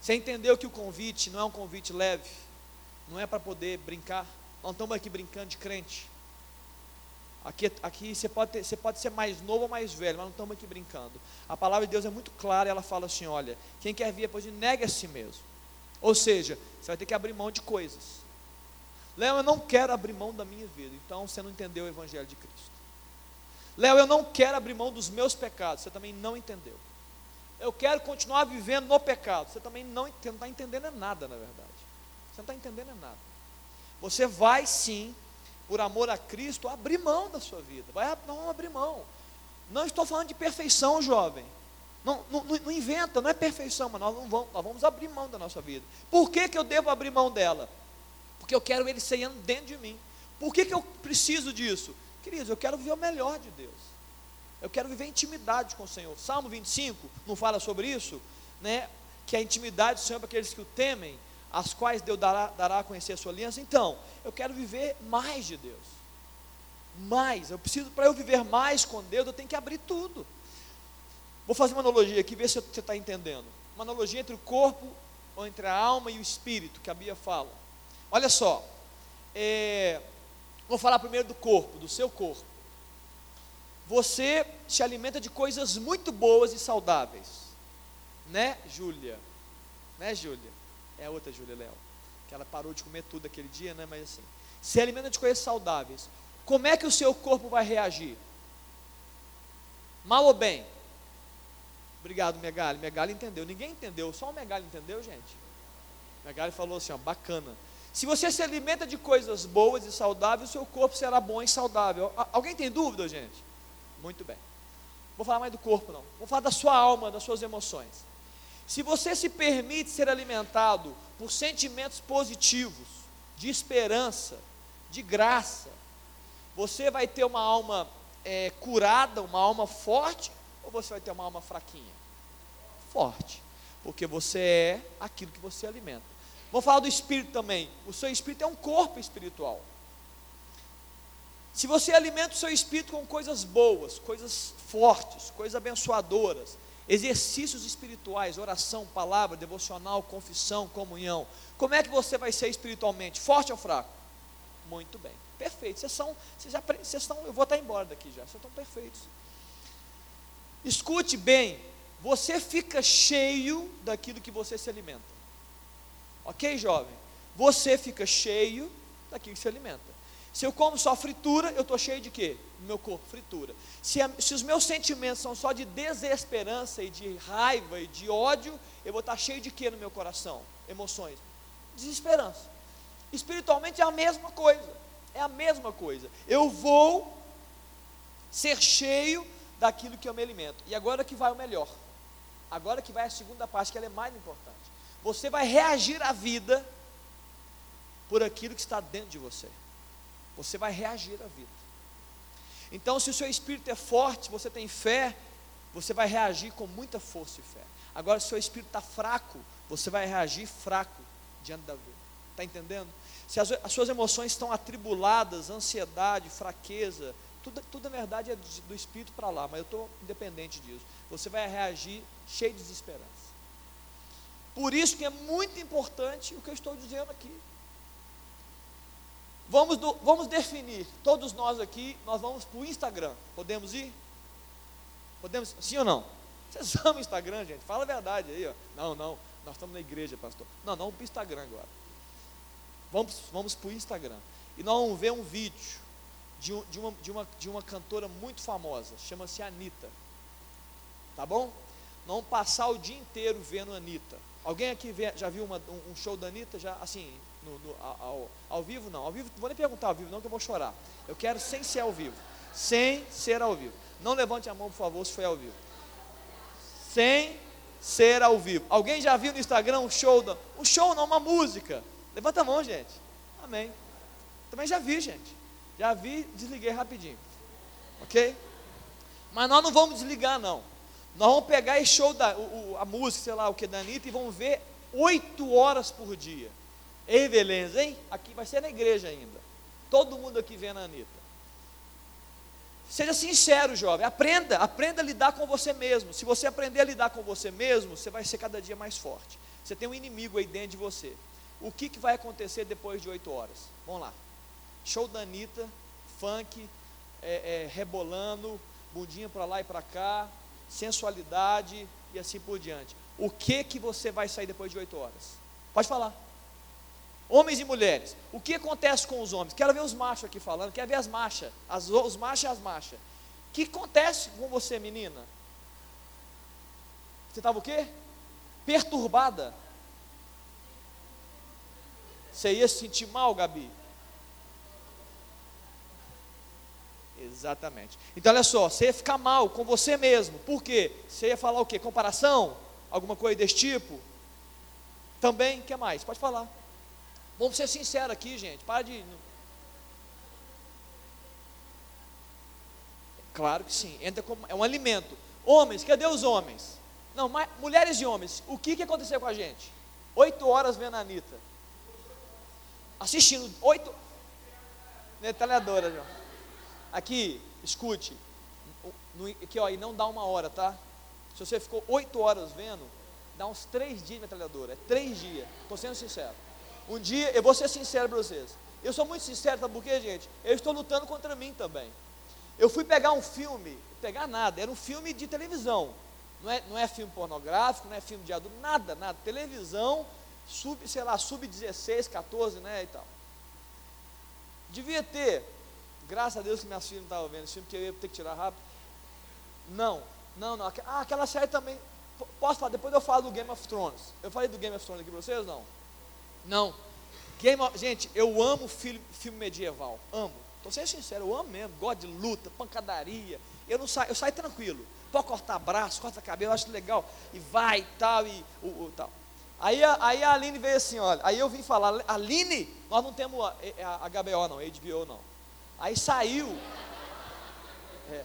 Você entendeu que o convite não é um convite leve, não é para poder brincar, não estamos aqui brincando de crente. Aqui, aqui você, pode ter, você pode ser mais novo ou mais velho, mas não estamos aqui brincando. A palavra de Deus é muito clara, ela fala assim: olha, quem quer vir após, negue a si mesmo. Ou seja, você vai ter que abrir mão de coisas. Léo, eu não quero abrir mão da minha vida. Então você não entendeu o Evangelho de Cristo. Léo, eu não quero abrir mão dos meus pecados. Você também não entendeu. Eu quero continuar vivendo no pecado. Você também não está entendendo nada, na verdade. Você não está entendendo nada. Você vai sim, por amor a Cristo, abrir mão da sua vida. Vai não abrir mão. Não estou falando de perfeição, jovem. Não, não, não, inventa, não é perfeição, mas nós, não vamos, nós vamos abrir mão da nossa vida. Por que, que eu devo abrir mão dela? Porque eu quero Ele ceando dentro de mim. Por que, que eu preciso disso? Queridos, eu quero viver o melhor de Deus. Eu quero viver intimidade com o Senhor. Salmo 25 não fala sobre isso? Né? Que a intimidade do Senhor é para aqueles que o temem, as quais Deus dará, dará a conhecer a sua aliança. Então, eu quero viver mais de Deus. Mais. Eu preciso, para eu viver mais com Deus, eu tenho que abrir tudo. Vou fazer uma analogia aqui, ver se você está entendendo. Uma analogia entre o corpo, ou entre a alma e o espírito, que a Bíblia fala. Olha só, é, vou falar primeiro do corpo, do seu corpo. Você se alimenta de coisas muito boas e saudáveis, né, Júlia? Né, Júlia? É a outra Júlia Léo, que ela parou de comer tudo aquele dia, né? Mas assim, se alimenta de coisas saudáveis. Como é que o seu corpo vai reagir? Mal ou bem? Obrigado, Megali. Megali entendeu. Ninguém entendeu, só o Megali entendeu, gente. Megali falou assim: ó, bacana. Se você se alimenta de coisas boas e saudáveis, o seu corpo será bom e saudável. Alguém tem dúvida, gente? Muito bem. Vou falar mais do corpo, não. Vou falar da sua alma, das suas emoções. Se você se permite ser alimentado por sentimentos positivos, de esperança, de graça, você vai ter uma alma é, curada, uma alma forte, ou você vai ter uma alma fraquinha? Forte, porque você é aquilo que você alimenta. Vamos falar do espírito também. O seu espírito é um corpo espiritual. Se você alimenta o seu espírito com coisas boas, coisas fortes, coisas abençoadoras, exercícios espirituais, oração, palavra, devocional, confissão, comunhão, como é que você vai ser espiritualmente? Forte ou fraco? Muito bem, perfeito. Vocês são, vocês já, vocês eu vou estar embora daqui já, vocês estão perfeitos. Escute bem, você fica cheio daquilo que você se alimenta. Ok, jovem? Você fica cheio daquilo que se alimenta. Se eu como só fritura, eu estou cheio de quê? Meu corpo, fritura. Se, a, se, os meus sentimentos são só de desesperança e de raiva e de ódio, eu vou estar cheio de quê no meu coração? Emoções. Desesperança. Espiritualmente é a mesma coisa. É a mesma coisa. Eu vou ser cheio daquilo que eu me alimento. E agora que vai o melhor. Agora que vai a segunda parte, que ela é mais importante. Você vai reagir à vida por aquilo que está dentro de você. Você vai reagir à vida. Então, se o seu espírito é forte, você tem fé, você vai reagir com muita força e fé. Agora, se o seu espírito está fraco, você vai reagir fraco diante da vida. Está entendendo? Se as, as, suas emoções estão atribuladas, ansiedade, fraqueza, tudo, tudo na verdade é do, do espírito para lá, mas eu estou independente disso. Você vai reagir cheio de desesperança. Por isso que é muito importante o que eu estou dizendo aqui. Vamos, do, vamos definir, todos nós aqui, nós vamos para o Instagram. Podemos ir? Podemos? Sim ou não? Vocês [LAUGHS] amam o Instagram, gente? Fala a verdade aí, ó. Não, não, nós estamos na igreja, pastor. Não, não, para o Instagram agora. Vamos, vamos para o Instagram. E nós vamos ver um vídeo de, de, uma, de, uma, de uma cantora muito famosa, chama-se Anitta. Tá bom? Nós vamos passar o dia inteiro vendo Anitta. Alguém aqui já viu uma, um, um, show da Anitta? Já, assim, no, no, ao, ao, vivo não. Ao vivo, não vou nem perguntar ao vivo, não, que eu vou chorar. Eu quero sem ser ao vivo. Sem ser ao vivo. Não levante a mão, por favor, se foi ao vivo. Sem ser ao vivo. Alguém já viu no Instagram um show? Da, um show não, uma música. Levanta a mão, gente. Amém. Também já vi, gente. Já vi, desliguei rapidinho. Ok? Mas nós não vamos desligar, não. Nós vamos pegar esse show, da, o, a música, sei lá, o que da Anitta, e vamos ver oito horas por dia. Ei, beleza, hein? Aqui vai ser na igreja ainda. Todo mundo aqui vendo a Anitta. Seja sincero, jovem. Aprenda, aprenda a lidar com você mesmo. Se você aprender a lidar com você mesmo, você vai ser cada dia mais forte. Você tem um inimigo aí dentro de você. O que, que vai acontecer depois de oito horas? Vamos lá. Show da Anitta, funk, é, é, rebolando, bundinha para lá e para cá, sensualidade e assim por diante. O que que você vai sair depois de oito horas? Pode falar. Homens e mulheres, o que acontece com os homens? Quero ver os machos aqui falando, quero ver as machas, as, os machos e as machas. O que acontece com você, menina? Você estava o quê? Perturbada. Você ia se sentir mal, Gabi? Exatamente. Então, olha só, você ia ficar mal com você mesmo. Por quê? Você ia falar o quê? Comparação? Alguma coisa desse tipo? Também, o que mais? Pode falar. Vamos ser sinceros aqui, gente. Para de. Claro que sim. Entra como é um alimento. Homens, cadê os homens? Não, mas, mulheres e homens. O que, que aconteceu com a gente? Oito horas vendo a Anitta. Assistindo. Oito. Detalhadora, João. Aqui, escute. Aqui, ó, e não dá uma hora, tá? Se você ficou oito horas vendo, dá uns três dias de metralhadora. É três dias. Estou sendo sincero. Um dia, eu vou ser sincero para vocês. Eu sou muito sincero, sabe por quê, gente? Eu estou lutando contra mim também. Eu fui pegar um filme, pegar nada, era um filme de televisão. Não é, não é filme pornográfico, não é filme de adulto, nada, nada. Televisão, sub, sei lá, sub-16, 14, né, e tal. Devia ter, graças a Deus que minhas filhas não estavam vendo esse filme, porque eu ia ter que tirar rápido. Não, não, não. Ah, aquela série também. Posso falar? Depois eu falo do Game of Thrones. Eu falei do Game of Thrones aqui para vocês? Não. Não. Game of, gente, eu amo filme, filme medieval. Amo. Estou sendo sincero, eu amo mesmo. Gosto de luta, pancadaria. Eu não saio, eu saio tranquilo. Pode cortar braço, corta cabelo, acho legal. E vai e tal, e o, tal. Aí a, aí a Aline veio assim, olha. Aí eu vim falar, Aline, nós não temos a, a, a HBO não, a HBO não. Aí saiu. É,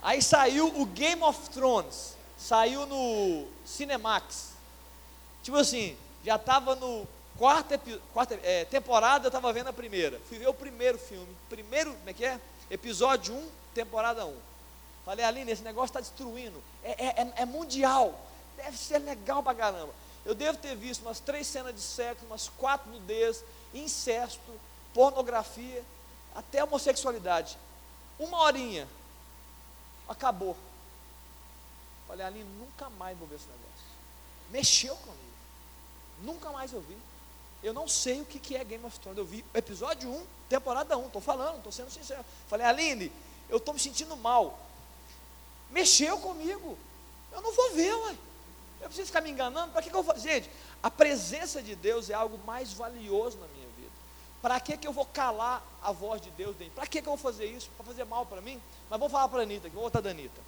aí saiu o Game of Thrones. Saiu no Cinemax. Tipo assim, já estava no Quarta, quarta é, temporada eu estava vendo a primeira. Fui ver o primeiro filme. Primeiro, como é que é? Episódio 1, temporada 1. Falei, Aline, esse negócio está destruindo. É, é, é, é, mundial. Deve ser legal pra caramba. Eu devo ter visto umas três cenas de sexo, umas quatro nudez, incesto, pornografia, até homossexualidade. Uma horinha. Acabou. Falei, Aline, nunca mais vou ver esse negócio. Mexeu comigo. Nunca mais eu vi. Eu não sei o que, é Game of Thrones. Eu vi episódio 1, temporada 1, estou falando, estou sendo sincero. Falei, Aline, eu estou me sentindo mal. Mexeu comigo. Eu não vou ver, ué. Eu preciso ficar me enganando. Para que, que eu vou fazer? Gente, a presença de Deus é algo mais valioso na minha. Para que, que eu vou calar a voz de Deus dentro? Para que, que eu vou fazer isso? Para fazer mal para mim? Mas vou falar para a Anitta, vou voltar da Anitta.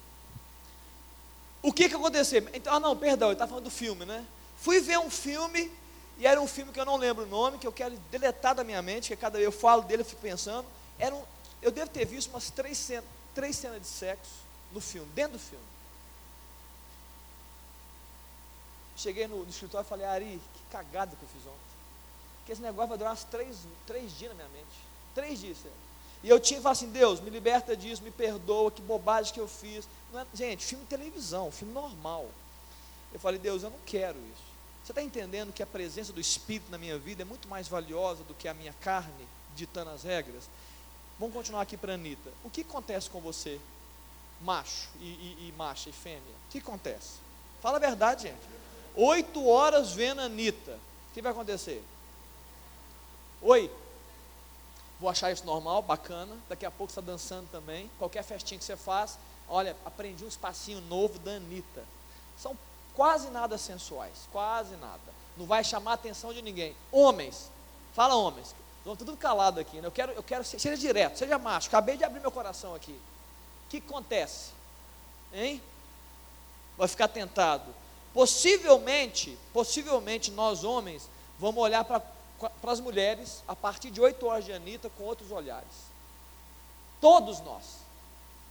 O que que aconteceu? Então, ah não, perdão, ele está falando do filme, né? Fui ver um filme E era um filme que eu não lembro o nome, que eu quero deletar da minha mente, que cada vez eu falo dele, eu fico pensando. Era um, eu devo ter visto umas três cenas, três cenas de sexo no filme, dentro do filme. Cheguei no, no escritório e falei, Ari, que cagada que eu fiz ontem. Que esse negócio vai durar uns três, três dias na minha mente. Três dias. E eu tinha que falar assim, Deus, me liberta disso, me perdoa, que bobagem que eu fiz. É, gente, filme de televisão, filme normal. Eu falei, Deus, eu não quero isso. Você está entendendo que a presença do Espírito na minha vida é muito mais valiosa do que a minha carne ditando as regras? Vamos continuar aqui para a Anitta. O que acontece com você, macho e, e, e macha e fêmea? O que acontece? Fala a verdade, gente. Oito horas vendo a Anitta. O que vai acontecer? Oi? Vou achar isso normal, bacana. Daqui a pouco você está dançando também. Qualquer festinha que você faz, olha, aprendi um espacinho novo da Anitta. São quase nada sensuais, quase nada. Não vai chamar a atenção de ninguém. Homens, fala homens. Estão tudo calado aqui. Né? Eu quero, eu quero, seja direto, seja macho. Acabei de abrir meu coração aqui. O que acontece? Hein? Vai ficar tentado. Possivelmente, possivelmente nós homens vamos olhar para as mulheres a partir de oito horas de Anitta com outros olhares. Todos nós,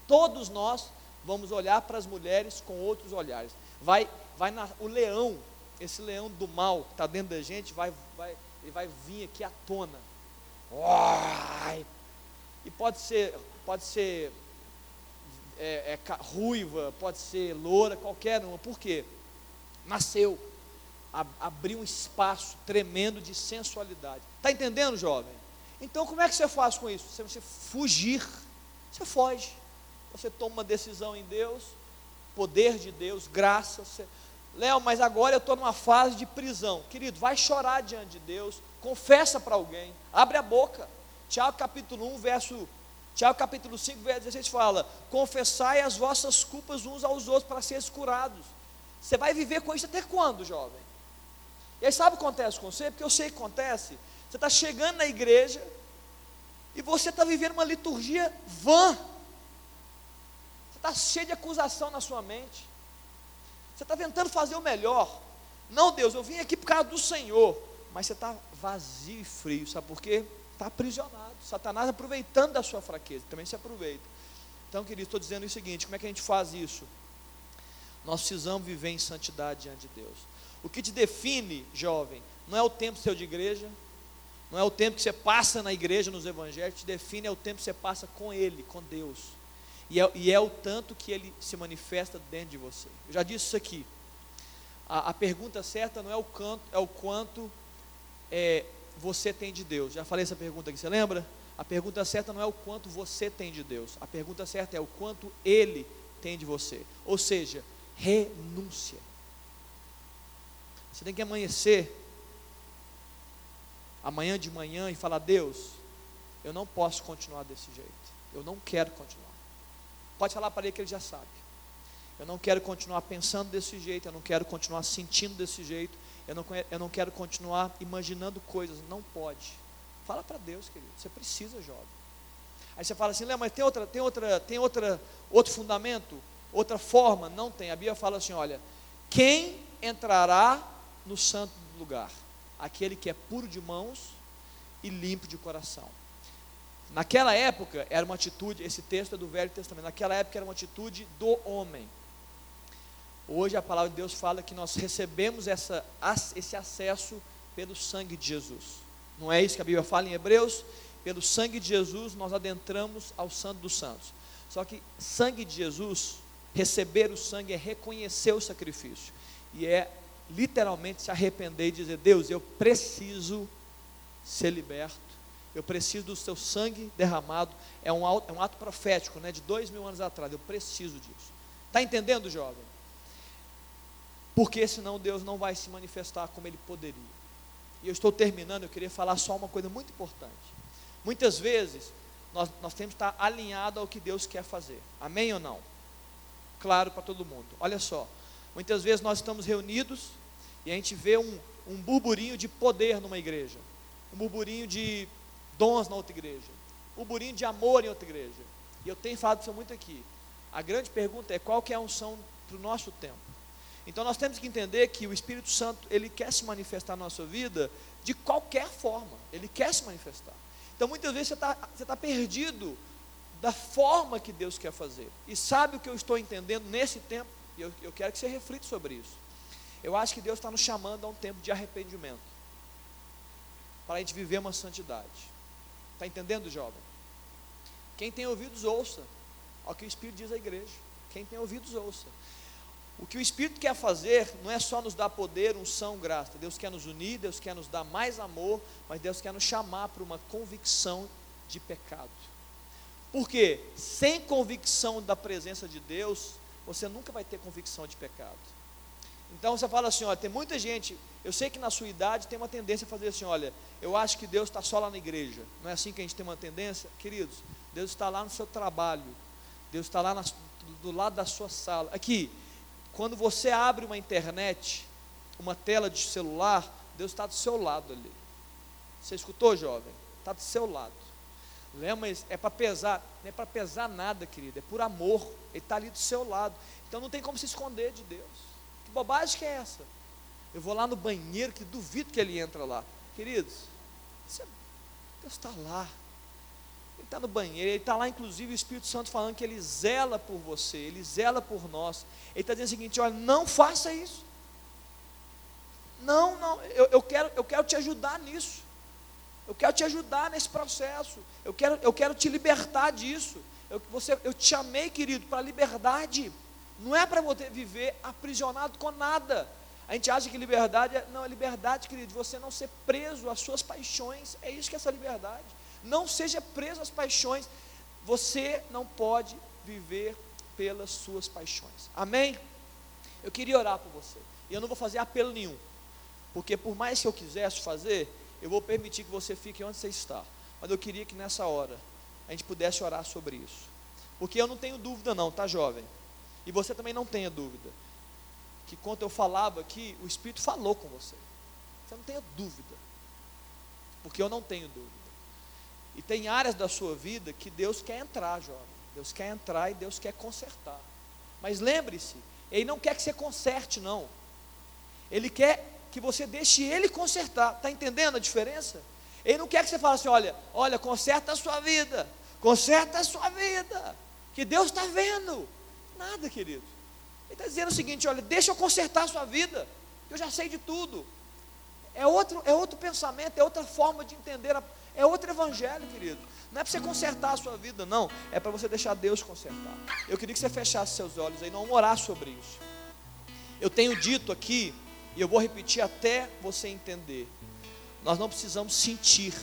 todos nós vamos olhar para as mulheres com outros olhares. Vai, vai na, o leão, esse leão do mal que está dentro da gente, vai, vai, ele vai vir aqui à tona. Uai! E pode ser, pode ser é, é, ruiva, pode ser loura, qualquer uma. Por quê? Nasceu, abriu um espaço tremendo de sensualidade. Está entendendo, jovem? Então, como é que você faz com isso? Você, você fugir, você foge. Você toma uma decisão em Deus, poder de Deus, graça. Você... Léo, mas agora eu estou numa fase de prisão. Querido, vai chorar diante de Deus, confessa para alguém, abre a boca. Tiago capítulo 1, verso. Tiago capítulo 5, verso 16 fala: Confessai as vossas culpas uns aos outros para seres curados. Você vai viver com isso até quando, jovem? E aí sabe o que acontece com você? Porque eu sei o que acontece. Você está chegando na igreja e você está vivendo uma liturgia vã. Você está cheio de acusação na sua mente. Você está tentando fazer o melhor. Não, Deus, eu vim aqui por causa do Senhor. Mas você está vazio e frio. Sabe por quê? Está aprisionado. Satanás aproveitando da sua fraqueza. Também se aproveita. Então, querido, estou dizendo o seguinte: como é que a gente faz isso? Nós precisamos viver em santidade diante de Deus. O que te define, jovem, não é o tempo seu de igreja, não é o tempo que você passa na igreja, nos evangelhos, te define é o tempo que você passa com Ele, com Deus. E é, e é o tanto que Ele se manifesta dentro de você. Eu já disse isso aqui. A, a pergunta certa não é o, é o quanto é, você tem de Deus. Já falei essa pergunta aqui, você lembra? A pergunta certa não é o quanto você tem de Deus. A pergunta certa é o quanto Ele tem de você. Ou seja, renúncia. Você tem que amanhecer amanhã de manhã e falar: Deus, eu não posso continuar desse jeito. Eu não quero continuar. Pode falar para ele que ele já sabe. Eu não quero continuar pensando desse jeito. Eu não quero continuar sentindo desse jeito. Eu não, eu não quero continuar imaginando coisas. Não pode. Fala para Deus, querido. Você precisa, jovem. Aí você fala assim, Léo, mas tem outra, tem outra, tem outra, outro fundamento, outra forma? Não tem. A Bíblia fala assim, olha, quem entrará no santo lugar? Aquele que é puro de mãos e limpo de coração. Naquela época era uma atitude, esse texto é do Velho Testamento, naquela época era uma atitude do homem. Hoje a palavra de Deus fala que nós recebemos essa, esse acesso pelo sangue de Jesus. Não é isso que a Bíblia fala em Hebreus? Pelo sangue de Jesus nós adentramos ao Santo dos Santos. Só que sangue de Jesus, receber o sangue é reconhecer o sacrifício. E é literalmente se arrepender e dizer: Deus, eu preciso ser liberto, eu preciso do seu sangue derramado. É um, é um ato profético, né, de dois mil anos atrás. Eu preciso disso. Está entendendo, jovem? Porque senão Deus não vai se manifestar como Ele poderia. E eu estou terminando, eu queria falar só uma coisa muito importante. Muitas vezes, nós, nós temos que estar alinhado ao que Deus quer fazer. Amém ou não? Claro para todo mundo. Olha só, muitas vezes nós estamos reunidos e a gente vê um, um burburinho de poder numa igreja, um burburinho de dons na outra igreja, um burburinho de amor em outra igreja. E eu tenho falado isso muito aqui. A grande pergunta é qual que é a unção para o nosso tempo. Então nós temos que entender que o Espírito Santo, ele quer se manifestar na nossa vida de qualquer forma, ele quer se manifestar. Então muitas vezes você está tá perdido da forma que Deus quer fazer. E sabe o que eu estou entendendo nesse tempo? E eu, eu quero que você reflita sobre isso. Eu acho que Deus está nos chamando a um tempo de arrependimento. Para a gente viver uma santidade. Está entendendo, jovem? Quem tem ouvidos, ouça. Ao que o Espírito diz à igreja. Quem tem ouvidos, ouça. O que o Espírito quer fazer não é só nos dar poder, unção, graça. Deus quer nos unir, Deus quer nos dar mais amor, mas Deus quer nos chamar para uma convicção de pecado. Porque sem convicção da presença de Deus, você nunca vai ter convicção de pecado. Então você fala assim: olha, tem muita gente, eu sei que na sua idade tem uma tendência a fazer assim: olha, eu acho que Deus está só lá na igreja. Não é assim que a gente tem uma tendência? Queridos, Deus está lá no seu trabalho, Deus está lá na, do lado da sua sala. Aqui, quando você abre uma internet, uma tela de celular, Deus está do seu lado ali. Você escutou, jovem? Está do seu lado. Lembra, é para pesar, não é para pesar nada, querido, é por amor. Ele está ali do seu lado. Então não tem como se esconder de Deus. Que bobagem que é essa? Eu vou lá no banheiro, que duvido que ele entra lá. Queridos, Deus está lá. Ele está no banheiro, ele está lá, inclusive, o Espírito Santo falando que ele zela por você, ele zela por nós. Ele está dizendo o seguinte: olha, não faça isso. Não, não, eu, eu, quero, eu quero te ajudar nisso. Eu quero te ajudar nesse processo. Eu quero, eu quero te libertar disso. Eu, você, eu te chamei, querido, para a liberdade. Não é para você viver aprisionado com nada. A gente acha que liberdade é. Não, é liberdade, querido, você não ser preso às suas paixões. É isso que é essa liberdade. Não seja preso às paixões. Você não pode viver pelas suas paixões. Amém? Eu queria orar por você. E eu não vou fazer apelo nenhum. Porque por mais que eu quisesse fazer, eu vou permitir que você fique onde você está. Mas eu queria que nessa hora a gente pudesse orar sobre isso. Porque eu não tenho dúvida não, tá jovem? E você também não tenha dúvida. Que quando eu falava aqui, o Espírito falou com você. Você não tenha dúvida. Porque eu não tenho dúvida. E tem áreas da sua vida que Deus quer entrar, jovem. Deus quer entrar e Deus quer consertar. Mas lembre-se, Ele não quer que você conserte, não. Ele quer que você deixe Ele consertar. Está entendendo a diferença? Ele não quer que você fale assim: olha, olha, conserta a sua vida, conserta a sua vida, que Deus está vendo. Nada, querido. Ele está dizendo o seguinte: olha, deixa eu consertar a sua vida, eu já sei de tudo. É outro, é outro pensamento, é outra forma de entender, a, é outro evangelho, querido. Não é para você consertar a sua vida, não. É para você deixar Deus consertar. Eu queria que você fechasse seus olhos aí, não orar sobre isso. Eu tenho dito aqui, e eu vou repetir até você entender. Nós não precisamos sentir.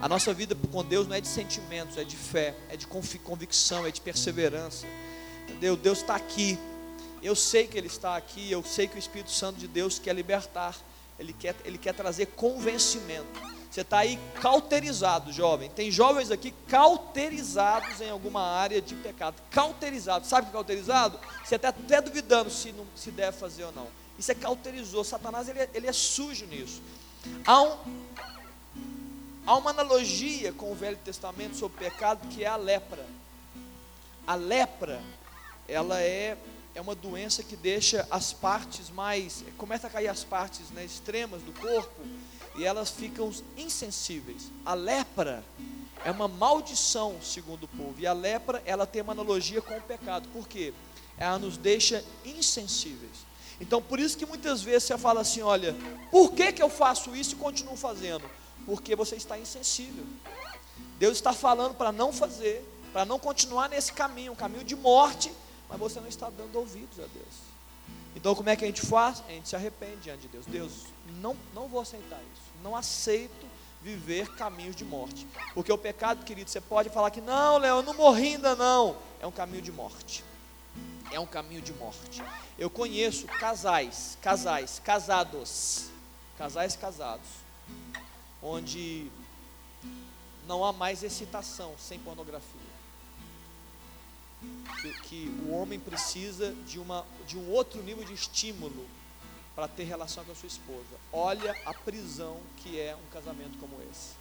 A nossa vida com Deus não é de sentimentos, é de fé, é de convicção, é de perseverança. Entendeu? Deus está aqui. Eu sei que Ele está aqui. Eu sei que o Espírito Santo de Deus quer libertar. Ele quer, ele quer trazer convencimento. Você está aí cauterizado, jovem. Tem jovens aqui cauterizados em alguma área de pecado. Cauterizado. Sabe o que é cauterizado? Você está até duvidando se, não, se deve fazer ou não. Isso é cauterizou. Satanás ele é, ele é sujo nisso. Há, um, há uma analogia com o Velho Testamento sobre pecado que é a lepra. A lepra, ela é, é uma doença que deixa as partes mais. Começa a cair as partes né, extremas do corpo e elas ficam insensíveis. A lepra é uma maldição, segundo o povo. E a lepra, ela tem uma analogia com o pecado. Por quê? Ela nos deixa insensíveis. Então, por isso que muitas vezes você fala assim: olha, por que, que eu faço isso e continuo fazendo? Porque você está insensível. Deus está falando para não fazer, para não continuar nesse caminho, um caminho de morte, mas você não está dando ouvidos a Deus. Então, como é que a gente faz? A gente se arrepende diante de Deus. Deus, não, não vou aceitar isso. Não aceito viver caminhos de morte. Porque o pecado, querido, você pode falar que não, Léo, eu não morri ainda não. É um caminho de morte é um caminho de morte. Eu conheço casais, casais, casados, casais casados, onde não há mais excitação sem pornografia. Que, que, o homem precisa de, uma, de um outro nível de estímulo para ter relação com a sua esposa. Olha a prisão que é um casamento como esse.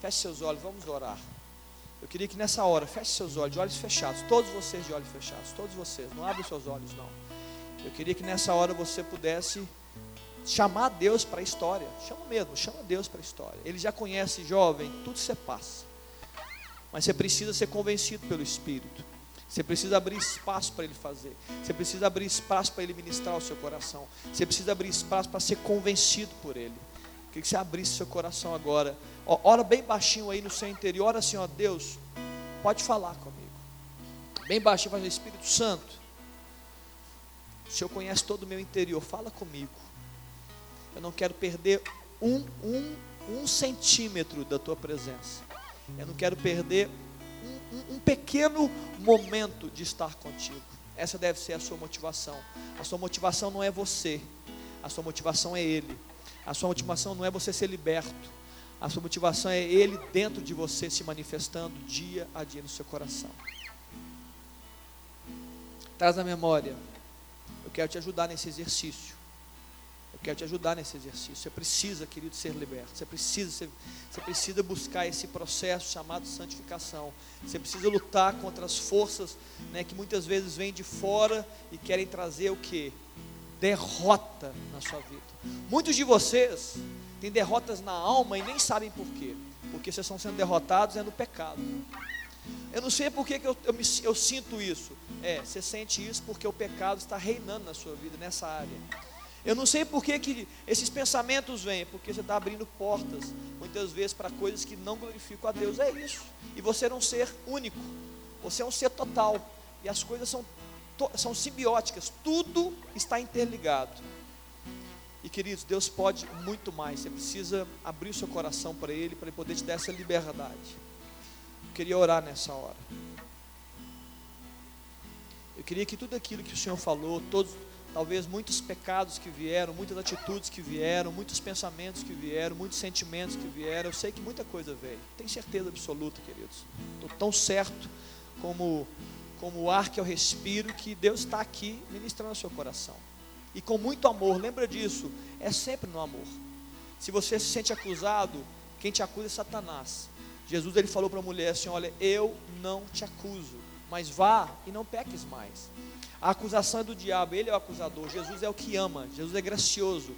Feche seus olhos, vamos orar. Eu queria que nessa hora, feche seus olhos, de olhos fechados, todos vocês de olhos fechados, todos vocês, não abre seus olhos não. Eu queria que nessa hora você pudesse chamar Deus para a história. Chama mesmo, chama Deus para a história. Ele já conhece, jovem, tudo você passa. Mas você precisa ser convencido pelo Espírito. Você precisa abrir espaço para Ele fazer. Você precisa abrir espaço para Ele ministrar o seu coração. Você precisa abrir espaço para ser convencido por Ele. Queria que você abrisse seu coração agora. Ora bem baixinho aí no seu interior. Ora assim, ó, Deus, pode falar comigo. Bem baixinho, faz Espírito Santo. O Senhor conhece todo o meu interior. Fala comigo. Eu não quero perder um, um, um centímetro da tua presença. Eu não quero perder um, um, pequeno momento de estar contigo. Essa deve ser a sua motivação. A sua motivação não é você, a sua motivação é Ele. A sua motivação não é você ser liberto. A sua motivação é Ele dentro de você se manifestando dia a dia no seu coração. Traz a memória. Eu quero te ajudar nesse exercício. Eu quero te ajudar nesse exercício. Você precisa, querido, ser liberto. Você precisa, você, você precisa buscar esse processo chamado santificação. Você precisa lutar contra as forças né, que muitas vezes vêm de fora e querem trazer o que? Derrota na sua vida. Muitos de vocês têm derrotas na alma e nem sabem por quê. Porque vocês estão sendo derrotados é no pecado. Eu não sei por que, que eu, eu, me, eu sinto isso. É, você sente isso porque o pecado está reinando na sua vida, nessa área. Eu não sei por que, que esses pensamentos vêm, porque você está abrindo portas, muitas vezes, para coisas que não glorificam a Deus. É isso. E você é um ser único, você é um ser total. E as coisas são, são simbióticas, tudo está interligado. E queridos, Deus pode muito mais. Você precisa abrir o seu coração para Ele, para Ele poder te dar essa liberdade. Eu queria orar nessa hora. Eu queria que tudo aquilo que o Senhor falou, todos talvez muitos pecados que vieram, muitas atitudes que vieram, muitos pensamentos que vieram, muitos sentimentos que vieram. Eu sei que muita coisa veio. Tenho certeza absoluta, queridos. Estou tão certo como, como o ar que eu respiro que Deus está aqui ministrando o seu coração. E com muito amor, lembra disso, é sempre no amor. Se você se sente acusado, quem te acusa é Satanás. Jesus ele falou para a mulher assim: Olha, eu não te acuso, mas vá e não peques mais. A acusação é do diabo, ele é o acusador. Jesus é o que ama, Jesus é gracioso.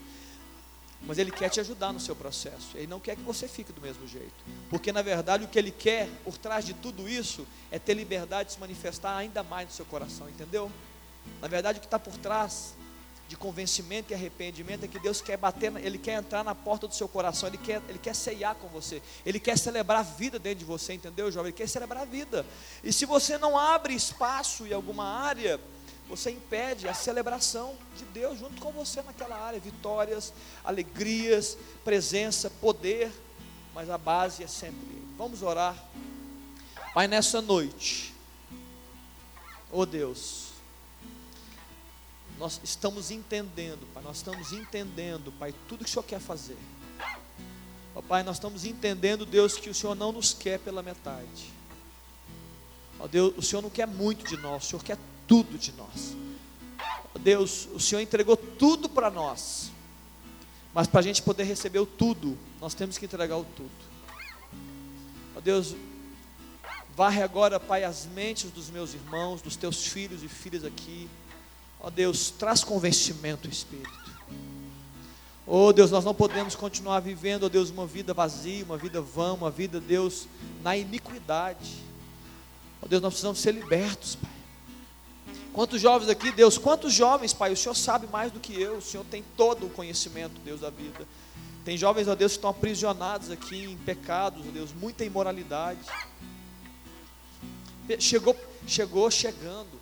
Mas ele quer te ajudar no seu processo. Ele não quer que você fique do mesmo jeito. Porque na verdade o que ele quer por trás de tudo isso é ter liberdade de se manifestar ainda mais no seu coração, entendeu? Na verdade o que está por trás de convencimento e arrependimento é que Deus quer bater, Ele quer entrar na porta do seu coração, Ele quer, Ele quer ceiar com você, Ele quer celebrar a vida dentro de você, entendeu, jovem? Ele quer celebrar a vida. E se você não abre espaço em alguma área, você impede a celebração de Deus junto com você naquela área, vitórias, alegrias, presença, poder, mas a base é sempre Ele. Vamos orar. Pai, nessa noite, oh Deus, nós estamos entendendo, Pai, nós estamos entendendo, Pai, tudo que o Senhor quer fazer. Oh, Pai, nós estamos entendendo, Deus, que o Senhor não nos quer pela metade. Oh, Deus, o Senhor não quer muito de nós, o Senhor quer tudo de nós. Deus, o Senhor entregou tudo para nós, mas para a gente poder receber o tudo, nós temos que entregar o tudo. Ó Deus, varre agora, Pai, as mentes dos meus irmãos, dos teus filhos e filhas aqui. Ó Deus, traz convencimento, Espírito. Oh Deus, nós não podemos continuar vivendo, oh Deus, uma vida vazia, uma vida vã, uma vida, Deus, na iniquidade. Oh Deus, nós precisamos ser libertos, Pai. Quantos jovens aqui, Deus, quantos jovens, Pai, o Senhor sabe mais do que eu, o Senhor tem todo o conhecimento, Deus, da vida. Tem jovens, ó Deus, que estão aprisionados aqui em pecados, ó Deus, muita imoralidade. Chegou, chegou chegando.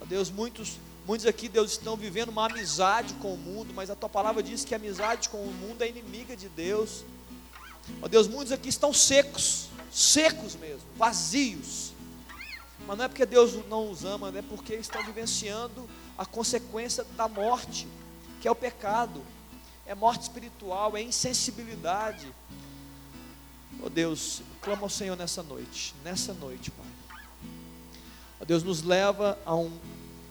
Ó Deus, muitos, muitos aqui, Deus, estão vivendo uma amizade com o mundo, mas a tua palavra diz que a amizade com o mundo é inimiga de Deus. Ó Deus, muitos aqui estão secos, secos mesmo, vazios mas não é porque Deus não os ama, é porque estão vivenciando a consequência da morte, que é o pecado. É morte espiritual, é insensibilidade. Oh Deus, clama ao Senhor nessa noite, nessa noite, Pai. Oh Deus, nos leva a um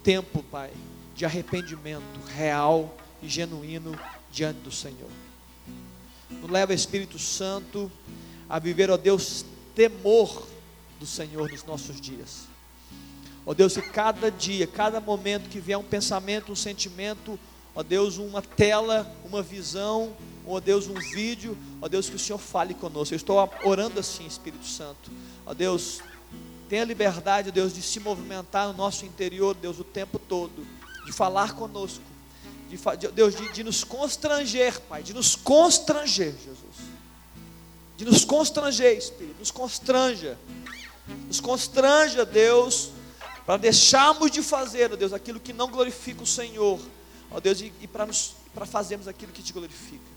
tempo, Pai, de arrependimento real e genuíno diante do Senhor. Nos leva, Espírito Santo, a viver, ó Deus, temor do Senhor nos nossos dias. Ó Deus, que cada dia, cada momento que vier um pensamento, um sentimento, ó Deus, uma tela, uma visão, ó Deus, um vídeo, ó Deus, que o Senhor fale conosco. Eu estou orando assim, Espírito Santo. Ó Deus, tenha liberdade, ó Deus, de se movimentar no nosso interior, Deus, o tempo todo, de falar conosco, de, de Deus, de, de nos constranger, Pai, de nos constranger, Jesus. De nos constranger, Espírito, nos constranja. Nos constranja, Deus, para deixarmos de fazer, ó Deus, aquilo que não glorifica o Senhor, ó Deus, e, e para fazermos aquilo que te glorifica.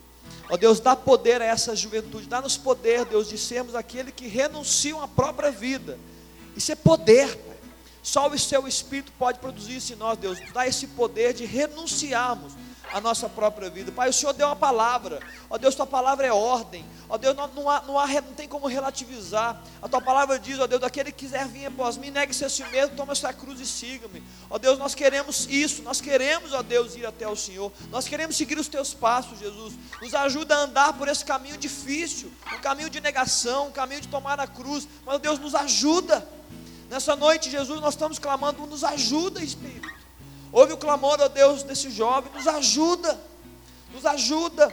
Ó Deus, dá poder a essa juventude, dá-nos poder, Deus, de sermos aquele que renunciam à própria vida. Isso é poder, Pai. Só o seu Espírito pode produzir isso em nós, Deus. Dá esse poder de renunciarmos a nossa própria vida. Pai, o Senhor deu uma palavra. Ó Deus, tua palavra é ordem. Ó Deus, não, não, há, não, há, não tem como relativizar. A tua palavra diz, ó Deus, aquele que quiser vir após mim, negue-se a si mesmo, toma sua cruz e siga-me. Ó Deus, nós queremos isso. Nós queremos, ó Deus, ir até o Senhor. Nós queremos seguir os teus passos, Jesus. Nos ajuda a andar por esse caminho difícil, um caminho de negação, um caminho de tomar a cruz. Mas, Deus, nos ajuda. Nessa noite, Jesus, nós estamos clamando, nos ajuda, Espírito. Ouve o clamor, ó Deus, desse jovem, nos ajuda, nos ajuda.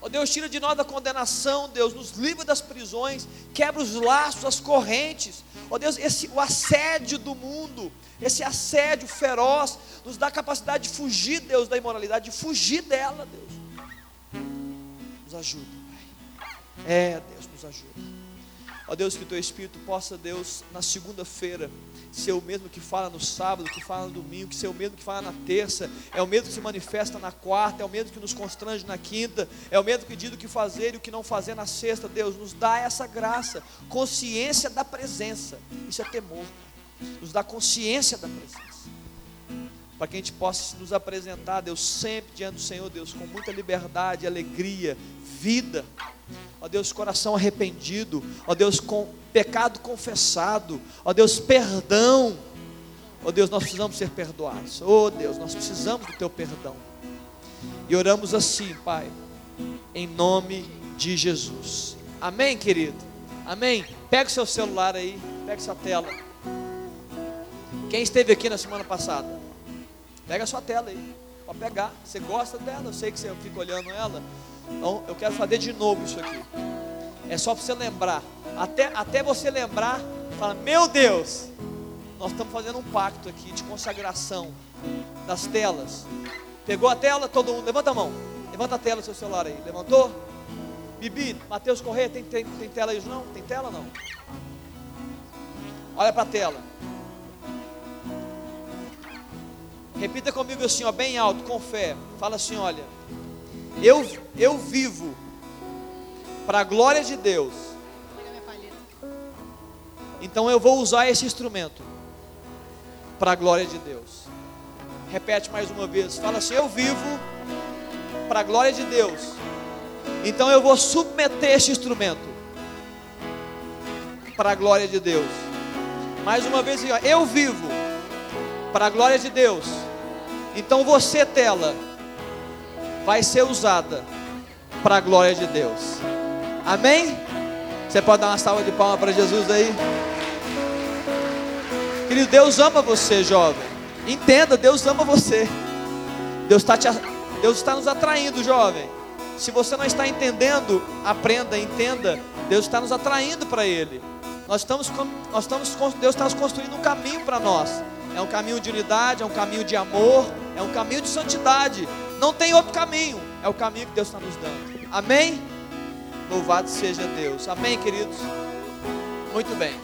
Ó Deus, tira de nós a condenação, Deus, nos livra das prisões, quebra os laços, as correntes. Ó Deus, esse, o assédio do mundo, esse assédio feroz, nos dá a capacidade de fugir, Deus, da imoralidade, de fugir dela, Deus. Nos ajuda. É, Deus, nos ajuda. Ó Deus, que o teu Espírito possa, Deus, na segunda-feira, ser o mesmo que fala no sábado, que fala no domingo, que ser o mesmo que fala na terça, é o mesmo que se manifesta na quarta, é o mesmo que nos constrange na quinta, é o mesmo que diz o que fazer e o que não fazer na sexta. Deus, nos dá essa graça, consciência da presença. Isso é temor. Nos dá consciência da presença. Para que a gente possa nos apresentar, Deus, sempre diante do Senhor, Deus, com muita liberdade, alegria, vida. Ó Deus, coração arrependido, ó Deus, com pecado confessado, ó Deus, perdão, ó Deus, nós precisamos ser perdoados, ó Deus, nós precisamos do teu perdão, e oramos assim, Pai, em nome de Jesus, amém, querido, amém. Pega o seu celular aí, pega sua tela. Quem esteve aqui na semana passada, pega a sua tela aí, pode pegar, você gosta dela, eu sei que você fica olhando ela. Então, eu quero fazer de novo isso aqui. É só para você lembrar. Até, até você lembrar, fala: Meu Deus, nós estamos fazendo um pacto aqui de consagração das telas. Pegou a tela? Todo mundo, levanta a mão. Levanta a tela do seu celular aí. Levantou? Bibi, Matheus Correia, tem, tem, tem tela aí? Não? Tem tela não? Olha para a tela. Repita comigo assim, ó, bem alto, com fé. Fala assim, olha. Eu, eu vivo para a glória de Deus. Então eu vou usar esse instrumento para a glória de Deus. Repete mais uma vez. Fala assim: Eu vivo para a glória de Deus. Então eu vou submeter esse instrumento para a glória de Deus. Mais uma vez, eu vivo para a glória de Deus. Então você, tela, vai ser usada para a glória de Deus. Amém? Você pode dar uma salva de palmas para Jesus aí? Querido, Deus ama você, jovem. Entenda, Deus ama você. Deus está te, Deus está nos atraindo, jovem. Se você não está entendendo, aprenda, entenda. Deus está nos atraindo para Ele. Nós estamos, nós estamos, Deus está nos construindo um caminho para nós. É um caminho de unidade, é um caminho de amor, é um caminho de santidade. Não tem outro caminho. É o caminho que Deus está nos dando. Amém? Louvado seja Deus. Amém, queridos? Muito bem.